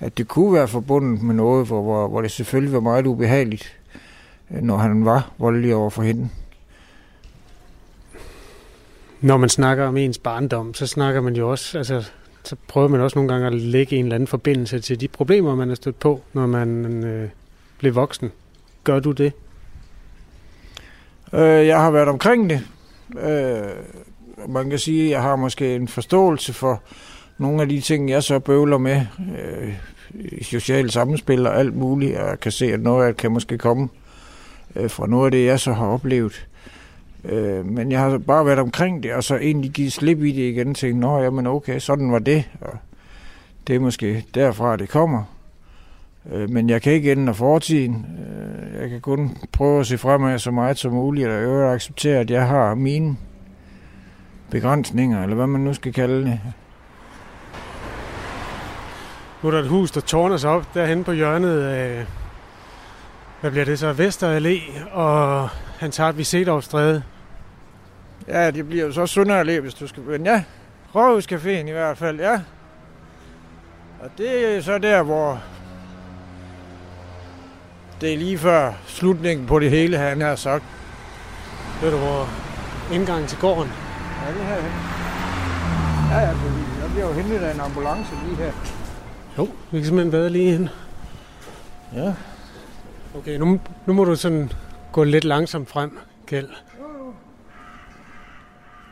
at det kunne være forbundet med noget, hvor, hvor, hvor det selvfølgelig var meget ubehageligt, øh, når han var voldelig over for hende. Når man snakker om ens barndom, så snakker man jo også, altså, så prøver man også nogle gange at lægge en eller anden forbindelse til de problemer, man har stødt på, når man øh, blev voksen. Gør du det? Øh, jeg har været omkring det. Øh, man kan sige, at jeg har måske en forståelse for nogle af de ting, jeg så bøvler med øh, sociale sammenspil og alt muligt, og jeg kan se, at noget af det kan måske komme øh, fra noget af det, jeg så har oplevet. Øh, men jeg har bare været omkring det, og så egentlig givet slip i det igen, og tænkt, nå, jamen okay, sådan var det, og det er måske derfra, det kommer. Øh, men jeg kan ikke ændre fortiden. Øh, jeg kan kun prøve at se fremad så meget som muligt, og øvrigt acceptere, at jeg har mine begrænsninger, eller hvad man nu skal kalde det. Nu er der et hus, der tårner sig op derhen på hjørnet af, hvad bliver det så, Vester Allé, og han tager et Ja, det bliver jo så Sønder Allé, hvis du skal... Men ja, Rådhuscaféen i hvert fald, ja. Og det er så der, hvor det er lige før slutningen på det hele, han har sagt. Ved du, hvor indgangen til gården? Ja, det her. Ja, ja, fordi jeg bliver jo hentet af en ambulance lige her. Jo, vi kan simpelthen være lige ind. Ja. Okay, nu, nu må du sådan gå lidt langsomt frem, Kjeld.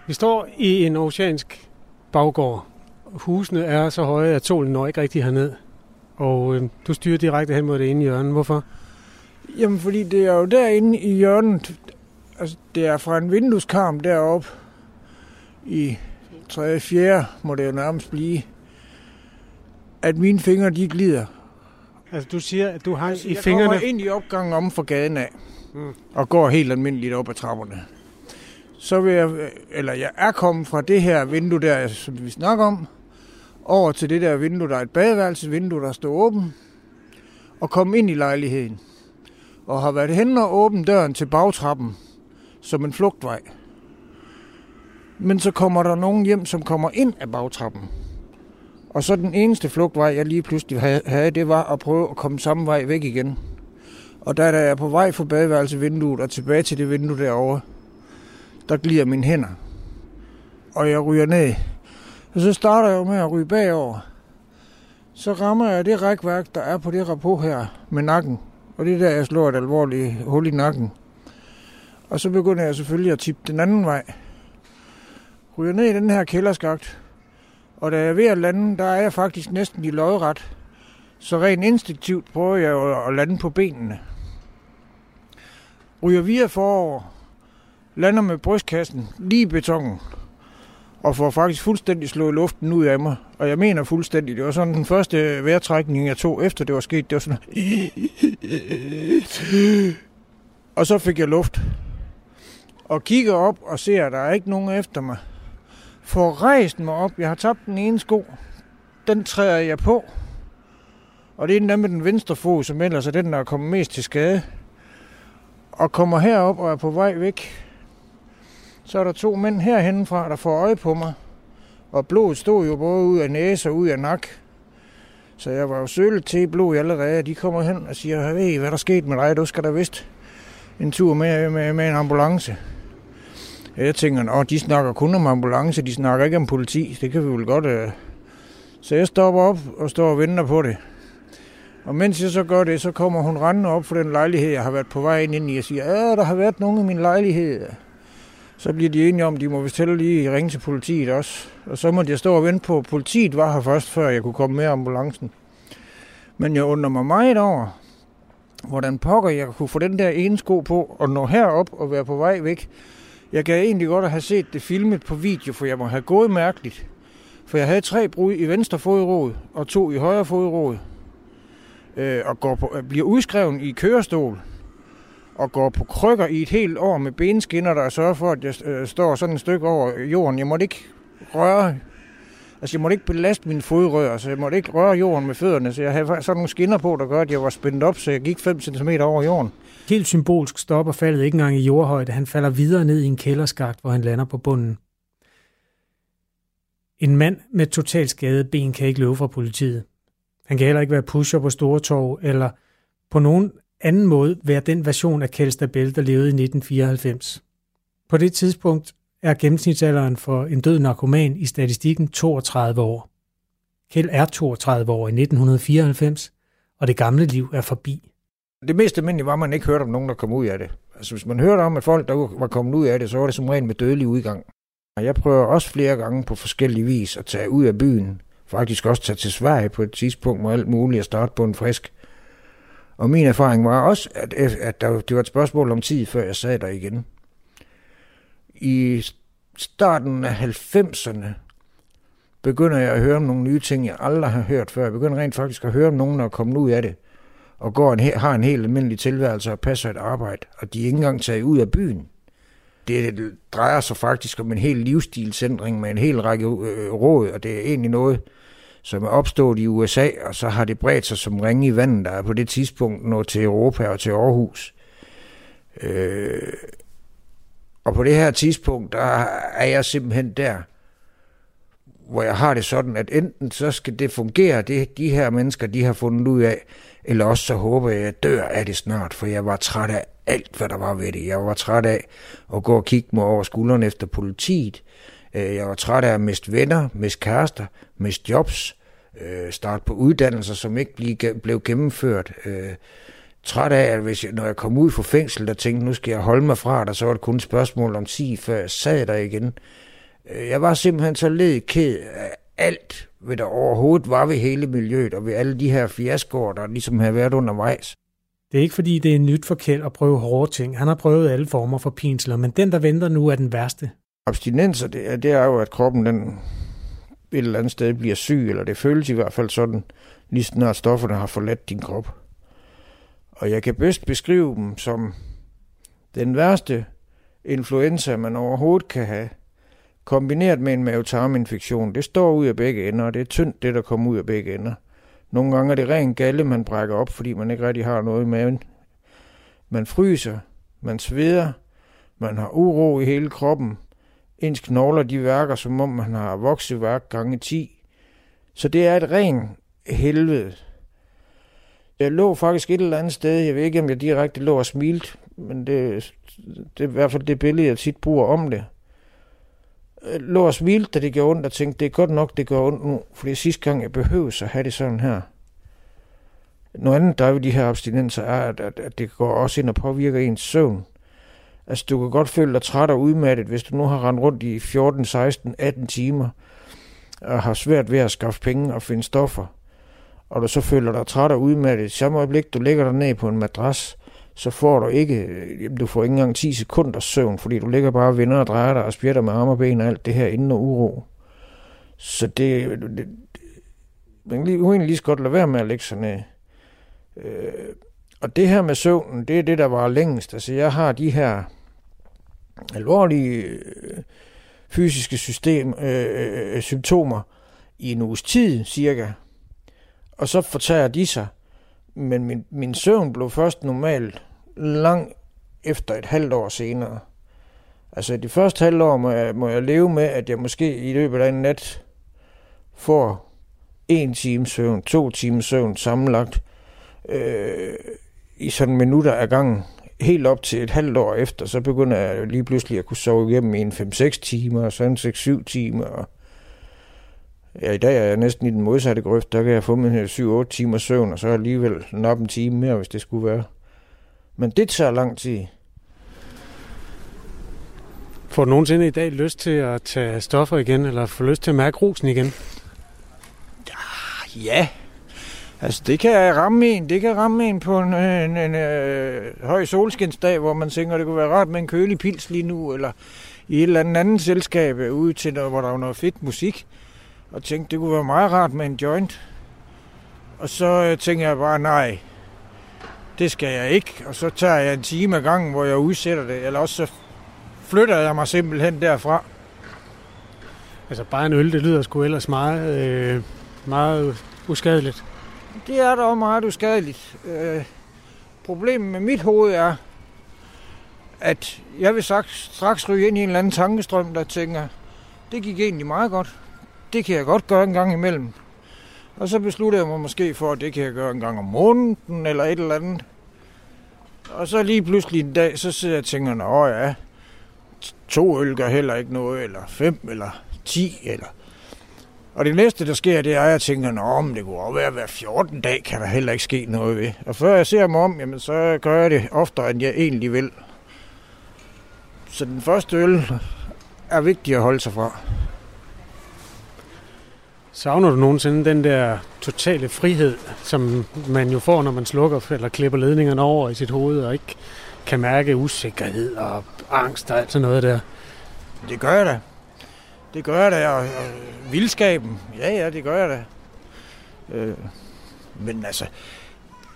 Vi står i en oceansk baggård. Husene er så høje, at solen når ikke rigtig herned. Og øh, du styrer direkte hen mod det ene hjørne. Hvorfor? Jamen, fordi det er jo derinde i hjørnet. Altså, det er fra en vindueskarm deroppe i 3. 4. må det jo nærmest blive, at mine fingre, de glider. Altså, du siger, at du har Altså, i jeg fingrene... kommer ind i opgangen om for gaden af, mm. og går helt almindeligt op ad trapperne. Så vil jeg, eller jeg er kommet fra det her vindue der, som vi snakker om, over til det der vindue, der er et badeværelsesvindue, der står åben, og komme ind i lejligheden. Og har været hen og åbent døren til bagtrappen, som en flugtvej. Men så kommer der nogen hjem, som kommer ind af bagtrappen. Og så den eneste flugtvej, jeg lige pludselig havde, det var at prøve at komme samme vej væk igen. Og da der er på vej fra badeværelsevinduet og tilbage til det vindue derovre, der glider mine hænder. Og jeg ryger ned. Og så starter jeg med at ryge bagover. Så rammer jeg det rækværk, der er på det rapport her med nakken. Og det er der, jeg slår et alvorligt hul i nakken. Og så begynder jeg selvfølgelig at tippe den anden vej. Ryger ned i den her kælderskagt. Og da jeg er ved at lande, der er jeg faktisk næsten i lodret. Så rent instinktivt prøver jeg at lande på benene. Ryger via forover. Lander med brystkassen lige i betongen. Og får faktisk fuldstændig slået luften ud af mig. Og jeg mener fuldstændig. Det var sådan den første vejrtrækning, jeg tog efter det var sket. Det var sådan... Og så fik jeg luft. Og kigger op og ser, at der er ikke nogen efter mig. Får rejst mig op. Jeg har tabt den ene sko. Den træder jeg på. Og det er den med den venstre fod, som ellers er den, der er kommet mest til skade. Og kommer herop og er på vej væk. Så er der to mænd herhenne fra, der får øje på mig. Og blodet stod jo både ud af næse og ud af nak. Så jeg var jo sølet til blod allerede. De kommer hen og siger, ved I, hvad der skete med dig? Du skal da vist en tur med, med, med en ambulance. Jeg tænker, at de snakker kun om ambulance, de snakker ikke om politi. Det kan vi vel godt... Øh. Så jeg stopper op og står og venter på det. Og mens jeg så gør det, så kommer hun rendende op for den lejlighed, jeg har været på vej ind i, og siger, at der har været nogen i min lejlighed. Så bliver de enige om, at de må vist heller lige ringe til politiet også. Og så måtte jeg stå og vente på, at politiet var her først, før jeg kunne komme med ambulancen. Men jeg undrer mig meget over, hvordan pokker jeg kunne få den der ene sko på og nå herop og være på vej væk. Jeg kan egentlig godt at have set det filmet på video, for jeg må have gået mærkeligt. For jeg havde tre brud i venstre fodråd og to i højre fodråd. Øh, og går på, bliver udskrevet i kørestol og går på krykker i et helt år med benskinner, der sørger for, at jeg øh, står sådan et stykke over jorden. Jeg måtte ikke røre Altså, jeg måtte ikke belaste mine fodrør, så jeg måtte ikke røre jorden med fødderne, så jeg havde sådan nogle skinner på, der gør, at jeg var spændt op, så jeg gik 5 cm over jorden. Helt symbolsk stopper faldet ikke engang i jordhøjde. Han falder videre ned i en kælderskagt, hvor han lander på bunden. En mand med totalt skadet ben kan ikke løbe fra politiet. Han kan heller ikke være pusher på Stortorv, eller på nogen anden måde være den version af Kjeld der levede i 1994. På det tidspunkt er gennemsnitsalderen for en død narkoman i statistikken 32 år. Kjeld er 32 år i 1994, og det gamle liv er forbi. Det mest almindelige var, at man ikke hørte om nogen, der kom ud af det. Altså, hvis man hørte om, at folk, der var kommet ud af det, så var det som regel med dødelig udgang. Og jeg prøver også flere gange på forskellige vis at tage ud af byen. Faktisk også tage til Sverige på et tidspunkt med alt muligt at starte på en frisk. Og min erfaring var også, at, at der, det var et spørgsmål om tid, før jeg sad der igen. I starten af 90'erne begynder jeg at høre om nogle nye ting, jeg aldrig har hørt før. Jeg begynder rent faktisk at høre om nogen, der er kommet ud af det, og går en, har en helt almindelig tilværelse og passer et arbejde, og de er ikke engang taget ud af byen. Det drejer sig faktisk om en hel livsstilsændring med en hel række øh, råd, og det er egentlig noget, som er opstået i USA, og så har det bredt sig som ringe i vandet, der er på det tidspunkt nået til Europa og til Aarhus. Øh, og på det her tidspunkt, der er jeg simpelthen der, hvor jeg har det sådan, at enten så skal det fungere, det de her mennesker, de har fundet ud af, eller også så håber jeg, at jeg dør af det snart, for jeg var træt af alt, hvad der var ved det. Jeg var træt af at gå og kigge mig over skulderen efter politiet. Øh, jeg var træt af at miste venner, miste kærester, miste jobs, øh, starte på uddannelser, som ikke blev gennemført. Øh, træt af, at hvis jeg, når jeg kom ud fra fængsel, der tænkte, nu skal jeg holde mig fra dig, så var det kun et spørgsmål om 10, før jeg sad der igen. Øh, jeg var simpelthen så led ked af alt, hvad der overhovedet var ved hele miljøet, og ved alle de her fiaskoer, der ligesom havde været undervejs. Det er ikke fordi, det er nyt for Kjeld at prøve hårde ting. Han har prøvet alle former for pinsler, men den, der venter nu, er den værste. Abstinenser, det er, det er jo, at kroppen den et eller andet sted bliver syg, eller det føles i hvert fald sådan, lige snart stofferne har forladt din krop. Og jeg kan bedst beskrive dem som den værste influenza, man overhovedet kan have, kombineret med en mavetarminfektion. Det står ud af begge ender, og det er tyndt, det der kommer ud af begge ender. Nogle gange er det ren galle, man brækker op, fordi man ikke rigtig har noget i maven. Man fryser, man sveder, man har uro i hele kroppen. Ens knogler de værker, som om man har vokseværk gange 10. Så det er et rent helvede. Jeg lå faktisk et eller andet sted, jeg ved ikke, om jeg direkte lå og smilte, men det, det er i hvert fald det billede, jeg tit bruger om det. Jeg lå og smilte, da det gjorde ondt, og tænkte, det er godt nok, det gør ondt nu, for det er sidste gang, jeg behøver at have det sådan her. Noget andet, der er ved de her abstinenser, er, at, at, at det går også ind og påvirker ens søvn. Altså, du kan godt føle dig træt og udmattet, hvis du nu har rendt rundt i 14, 16, 18 timer, og har svært ved at skaffe penge og finde stoffer og du så føler dig træt og udmattet, i samme øjeblik, du ligger dig ned på en madras, så får du ikke, øh, du får ikke engang 10 sekunder søvn, fordi du ligger bare og vender og drejer dig og spjætter med arme og ben og alt det her inden og uro. Så det, det man kan lige, lige så godt lade være med at lægge sig ned. Øh, og det her med søvnen, det er det, der var længst. Altså jeg har de her alvorlige øh, fysiske system, øh, øh, øh, symptomer i en uges tid cirka, og så fortager de sig. Men min, min søvn blev først normalt lang efter et halvt år senere. Altså de første halvt år må jeg, må jeg leve med, at jeg måske i løbet af en nat får en time søvn, to timer søvn sammenlagt øh, i sådan minutter af gangen. Helt op til et halvt år efter, så begynder jeg lige pludselig at kunne sove igennem i en 5-6 timer, og så en 6-7 timer, og Ja, i dag er jeg næsten i den modsatte grøft. Der kan jeg få min 7-8 timer søvn, og så alligevel nok en time mere, hvis det skulle være. Men det tager lang tid. Får du nogensinde i dag lyst til at tage stoffer igen, eller få lyst til at mærke rosen igen? Ja, ja. Altså, det kan ramme en. Det kan ramme en på en, øh, en, en øh, høj solskinsdag, hvor man tænker, det kunne være rart med en kølig pils lige nu, eller i et eller andet andet selskab øh, ude til, noget, hvor der var noget fedt musik. Og tænkte, det kunne være meget rart med en joint. Og så øh, tænker jeg bare, nej, det skal jeg ikke. Og så tager jeg en time ad gangen, hvor jeg udsætter det. Eller også så flytter jeg mig simpelthen derfra. Altså bare en øl, det lyder sgu ellers meget, øh, meget uskadeligt. Det er dog meget uskadeligt. Øh, problemet med mit hoved er, at jeg vil straks, straks ryge ind i en eller anden tankestrøm, der tænker, det gik egentlig meget godt. Det kan jeg godt gøre en gang imellem. Og så beslutter jeg mig måske for, at det kan jeg gøre en gang om måneden, eller et eller andet. Og så lige pludselig en dag, så sidder jeg og tænker, åh ja, to øl gør heller ikke noget, eller fem, eller ti, eller... Og det næste, der sker, det er, at jeg tænker, nå, men det kunne også være, at hver 14 dag kan der heller ikke ske noget ved. Og før jeg ser mig om, jamen, så gør jeg det oftere, end jeg egentlig vil. Så den første øl er vigtig at holde sig fra. Savner du nogensinde den der totale frihed, som man jo får, når man slukker eller klipper ledningerne over i sit hoved, og ikke kan mærke usikkerhed og angst og alt sådan noget der? Det gør jeg da. Det gør jeg da, og, og vildskaben. Ja, ja, det gør jeg da. Øh, men altså,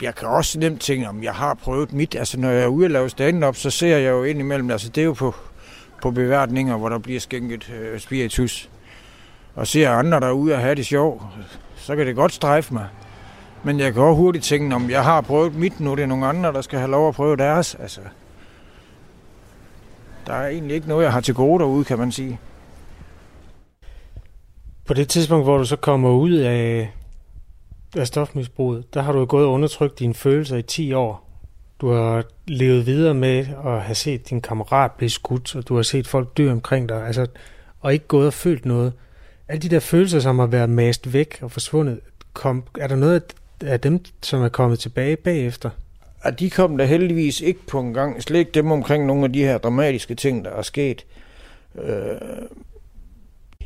jeg kan også nemt tænke, om jeg har prøvet mit. Altså, når jeg er ude og lave stand-up, så ser jeg jo indimellem, altså det er jo på, på beværtninger, hvor der bliver skænket øh, spiritus. Og ser andre der er ude og have det sjov, så kan det godt strejfe mig. Men jeg kan også hurtigt tænke, om jeg har prøvet mit, nu det er nogle andre, der skal have lov at prøve deres. Altså, der er egentlig ikke noget, jeg har til gode derude, kan man sige. På det tidspunkt, hvor du så kommer ud af, af stofmisbruget, der har du gået og undertrykt dine følelser i 10 år. Du har levet videre med at have set din kammerat blive skudt, og du har set folk dø omkring dig, altså, og ikke gået og følt noget. Alle de der følelser, som har været mast væk og forsvundet, kom, er der noget af dem, som er kommet tilbage bagefter? Og de kom der heldigvis ikke på en gang. Slet ikke dem omkring nogle af de her dramatiske ting, der er sket. Øh,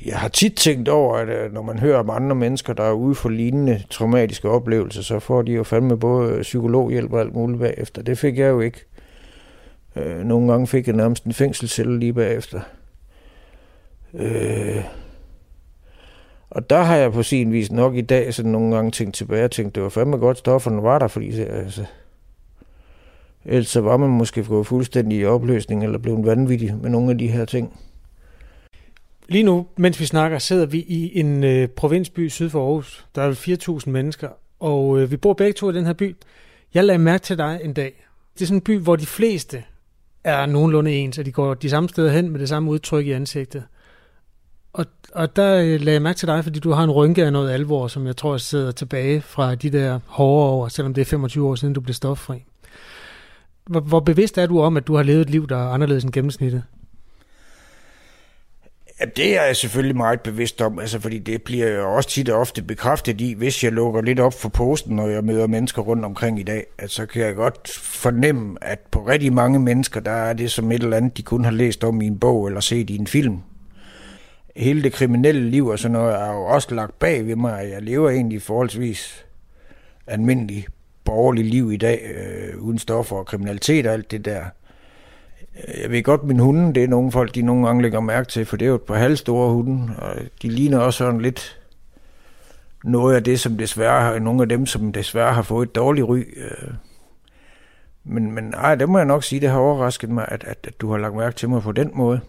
jeg har tit tænkt over, at øh, når man hører om andre mennesker, der er ude for lignende traumatiske oplevelser, så får de jo fandme både psykologhjælp og alt muligt bagefter. Det fik jeg jo ikke. Øh, nogle gange fik jeg nærmest en fængselscelle lige bagefter. Øh, og der har jeg på sin vis nok i dag sådan nogle gange tænkt tilbage og tænkt, det var fandme godt, stofferne var der, fordi altså, ellers så var man måske gået fuldstændig i opløsning eller blevet vanvittig med nogle af de her ting. Lige nu, mens vi snakker, sidder vi i en øh, provinsby syd for Aarhus. Der er 4.000 mennesker, og øh, vi bor begge to i den her by. Jeg lagde mærke til dig en dag. Det er sådan en by, hvor de fleste er nogenlunde ens, og de går de samme steder hen med det samme udtryk i ansigtet. Og, og der øh, lagde jeg mærke til dig, fordi du har en rynke af noget alvor, som jeg tror sidder tilbage fra de der hårde år, selvom det er 25 år siden, du blev stoffri. Hvor, hvor bevidst er du om, at du har levet et liv, der er anderledes end gennemsnittet? Ja, det er jeg selvfølgelig meget bevidst om, altså, fordi det bliver jo også tit og ofte bekræftet i, hvis jeg lukker lidt op for posten, når jeg møder mennesker rundt omkring i dag, at så kan jeg godt fornemme, at på rigtig mange mennesker, der er det som et eller andet, de kun har læst om i en bog eller set i en film. Hele det kriminelle liv og sådan noget er jo også lagt bag ved mig, jeg lever egentlig forholdsvis almindelig borgerlig liv i dag, øh, uden stoffer og kriminalitet og alt det der. Jeg ved godt, min hunde, det er nogle folk, de nogle gange lægger mærke til, for det er jo et par halvstore hunde, og de ligner også sådan lidt noget af det, som desværre har, nogle af dem, som desværre har fået et dårligt ry. Øh. Men, men ej, det må jeg nok sige, det har overrasket mig, at, at, at du har lagt mærke til mig på den måde.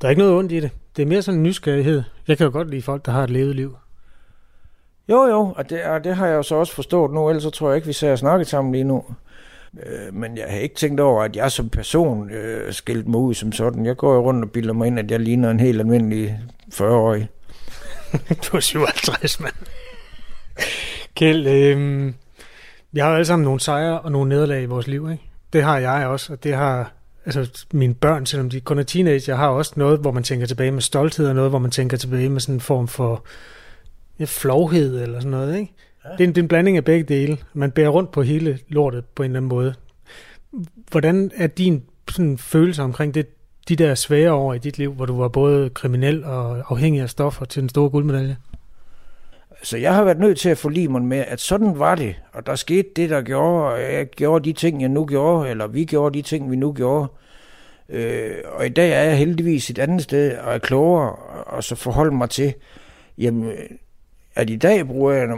Der er ikke noget ondt i det. Det er mere sådan en nysgerrighed. Jeg kan jo godt lide folk, der har et levet liv. Jo, jo, og det, og det har jeg jo så også forstået nu, ellers så tror jeg ikke, vi ser snakket sammen lige nu. Øh, men jeg har ikke tænkt over, at jeg som person øh, skilte mig ud som sådan. Jeg går jo rundt og bilder mig ind, at jeg ligner en helt almindelig 40-årig. du er 57, mand. Kjeld, øh, vi har jo alle sammen nogle sejre og nogle nederlag i vores liv, ikke? Det har jeg også, og det har altså mine børn, selvom de kun er teenager, har også noget, hvor man tænker tilbage med stolthed, og noget, hvor man tænker tilbage med sådan en form for ja, flovhed eller sådan noget, ikke? Ja. Det, er en, det er en blanding af begge dele. Man bærer rundt på hele lortet på en eller anden måde. Hvordan er din sådan, følelse omkring det, de der svære år i dit liv, hvor du var både kriminel og afhængig af stoffer til den store guldmedalje? så jeg har været nødt til at forlige mig med, at sådan var det, og der skete det, der gjorde, og jeg gjorde de ting, jeg nu gjorde, eller vi gjorde de ting, vi nu gjorde. Øh, og i dag er jeg heldigvis et andet sted, og er klogere, og så forholde mig til, jamen, at i dag bruger jeg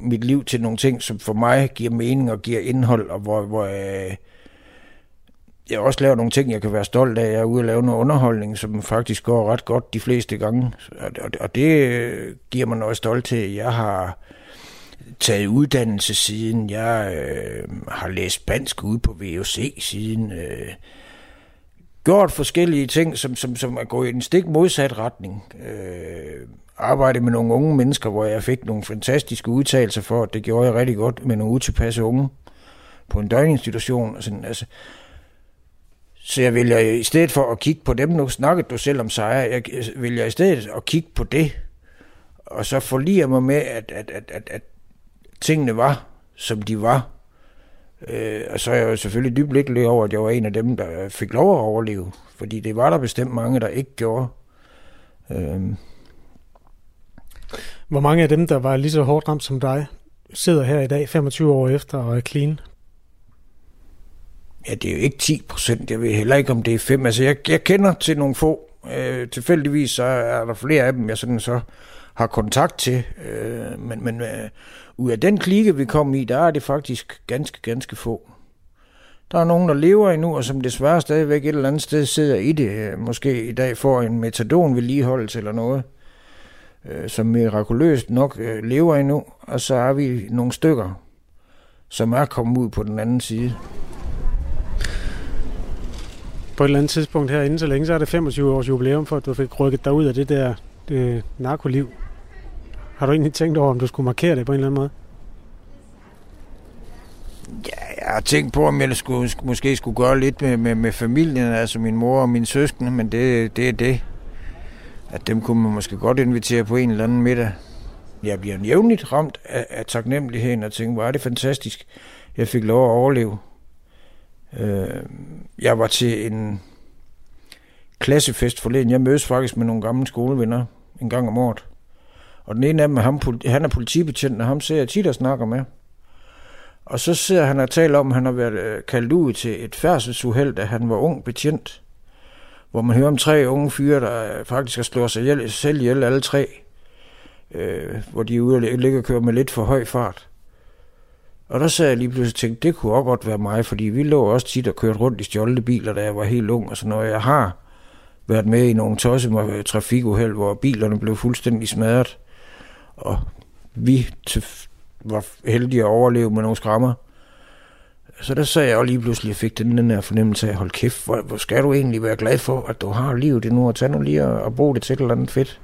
mit liv til nogle ting, som for mig giver mening og giver indhold, og hvor, hvor jeg, jeg også laver nogle ting, jeg kan være stolt af. Jeg er ude og lave noget underholdning, som faktisk går ret godt de fleste gange. Og det giver mig noget stolt til. Jeg har taget uddannelse siden. Jeg øh, har læst spansk ude på VUC siden. Øh, gjort forskellige ting, som, som, som er gået i en stik modsat retning. Øh, arbejde med nogle unge mennesker, hvor jeg fik nogle fantastiske udtalelser for, at det gjorde jeg rigtig godt med nogle utilpasse unge på en døgninstitution. Og sådan, altså, så jeg vil jeg i stedet for at kigge på dem, nu snakkede du selv om sejre, jeg vil jeg i stedet at kigge på det, og så forlige mig med, at, at, at, at, at tingene var, som de var. Øh, og så er jeg jo selvfølgelig dybt lykkelig over, at jeg var en af dem, der fik lov at overleve, fordi det var der bestemt mange, der ikke gjorde. Øh, hvor mange af dem, der var lige så hårdt ramt som dig, sidder her i dag, 25 år efter, og er clean? Ja, det er jo ikke 10 procent. Jeg ved heller ikke, om det er 5. Altså, jeg, jeg kender til nogle få. Øh, tilfældigvis så er der flere af dem, jeg sådan så har kontakt til. Øh, men men øh, ud af den klike, vi kom i, der er det faktisk ganske, ganske få. Der er nogen, der lever endnu, og som desværre stadigvæk et eller andet sted sidder i det. Øh, måske i dag får en metadon vedligeholdelse eller noget øh, som mirakuløst nok øh, lever endnu, og så er vi nogle stykker, som er kommet ud på den anden side. På et eller andet tidspunkt her inden så længe, så er det 25 års jubilæum for, at du fik rykket dig ud af det der det narkoliv. Har du egentlig tænkt over, om du skulle markere det på en eller anden måde? Ja, jeg har tænkt på, om jeg skulle, måske skulle gøre lidt med, med, med familien, altså min mor og min søskende, men det, det er det at dem kunne man måske godt invitere på en eller anden middag. Jeg bliver jævnligt ramt af, af taknemmeligheden og tænker, hvor er det fantastisk, jeg fik lov at overleve. Øh, jeg var til en klassefest forleden. Jeg mødes faktisk med nogle gamle skolevenner en gang om året. Og den ene af dem, ham, han er politibetjent, og ham ser jeg tit og snakker med. Og så sidder han og taler om, at han har været øh, kaldt ud til et færdselsuheld, da han var ung betjent hvor man hører om tre unge fyre, der øh, faktisk har slået sig ihjel, selv ihjel alle tre, øh, hvor de er ude og ligger og kører med lidt for høj fart. Og der sad jeg lige pludselig og tænkte, det kunne også godt være mig, fordi vi lå også tit og kørte rundt i stjålne biler, da jeg var helt ung og så når Jeg har været med i nogle tosse med trafikuheld, hvor bilerne blev fuldstændig smadret, og vi var heldige at overleve med nogle skrammer. Så der sagde jeg jo lige pludselig, at jeg fik den, den der fornemmelse af, hold kæft, hvor, hvor skal du egentlig være glad for, at du har livet nu, og tag nu lige og, og bruge det til et eller andet fedt.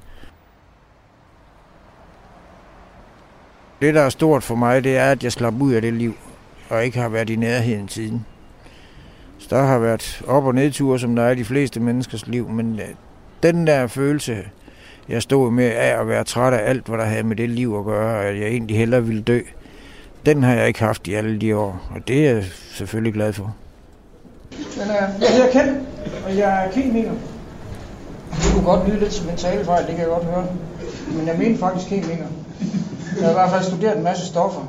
Det, der er stort for mig, det er, at jeg slap ud af det liv, og ikke har været i nærheden siden. Så der har været op- og nedture, som der er i de fleste menneskers liv, men øh, den der følelse, jeg stod med af at være træt af alt, hvad der havde med det liv at gøre, at jeg egentlig hellere ville dø, den har jeg ikke haft i alle de år, og det er jeg selvfølgelig glad for. Men, øh, jeg hedder Ken, og jeg er kemiker. Det kunne godt lyde lidt som en talefejl, det kan jeg godt høre. Men jeg mener faktisk kemiker. Jeg har i hvert fald studeret en masse stoffer.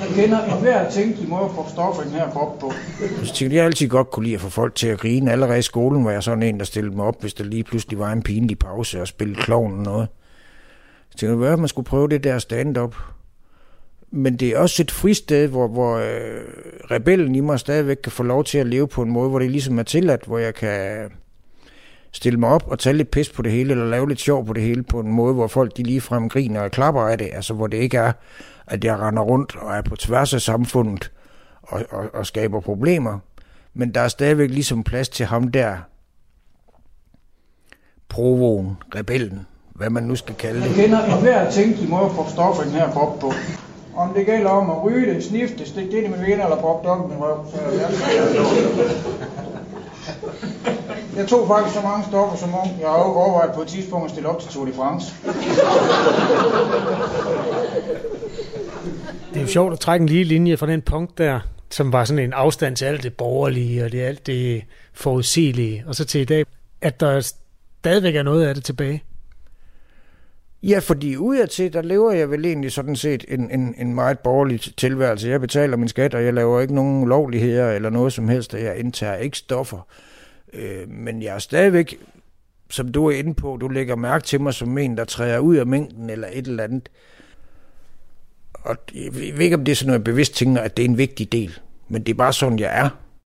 Jeg kender enhver tænkelig måde at få stoffer i den her krop på. Jeg tænkte, jeg altid godt kunne lide at få folk til at grine. Allerede i skolen var jeg sådan en, der stillede mig op, hvis der lige pludselig var en pinlig pause og spille klovn og noget. Jeg tænkte, hvad man skulle prøve det der stand-up. Men det er også et fristed, hvor, hvor øh, rebellen i mig stadigvæk kan få lov til at leve på en måde, hvor det ligesom er tilladt, hvor jeg kan stille mig op og tage lidt pis på det hele, eller lave lidt sjov på det hele, på en måde, hvor folk de ligefrem griner og klapper af det, altså hvor det ikke er, at jeg render rundt og er på tværs af samfundet og, og, og skaber problemer. Men der er stadigvæk ligesom plads til ham der, provoen, rebellen, hvad man nu skal kalde det. Jeg kender enhver tænkelig måde at få stoffer i den her krop på. Om det gælder om at ryge det, snifte det, stikke det ind i min venner eller proppe det op i min røv, så er det Jeg tog faktisk så mange stoffer som ung. Jeg har overvejet på et tidspunkt at stille op til Tour de France. Det er jo sjovt at trække en lige linje fra den punkt der, som var sådan en afstand til alt det borgerlige og det alt det forudsigelige, og så til i dag, at der stadigvæk er noget af det tilbage. Ja, fordi udadtil, der lever jeg vel egentlig sådan set en, en, en meget borgerlig tilværelse. Jeg betaler min skat, og jeg laver ikke nogen lovligheder eller noget som helst, og jeg indtager ikke stoffer. Øh, men jeg er stadigvæk, som du er inde på, du lægger mærke til mig som en, der træder ud af mængden eller et eller andet. Og jeg ved ikke, om det er sådan noget, jeg bevidst tænker, at det er en vigtig del. Men det er bare sådan, jeg er.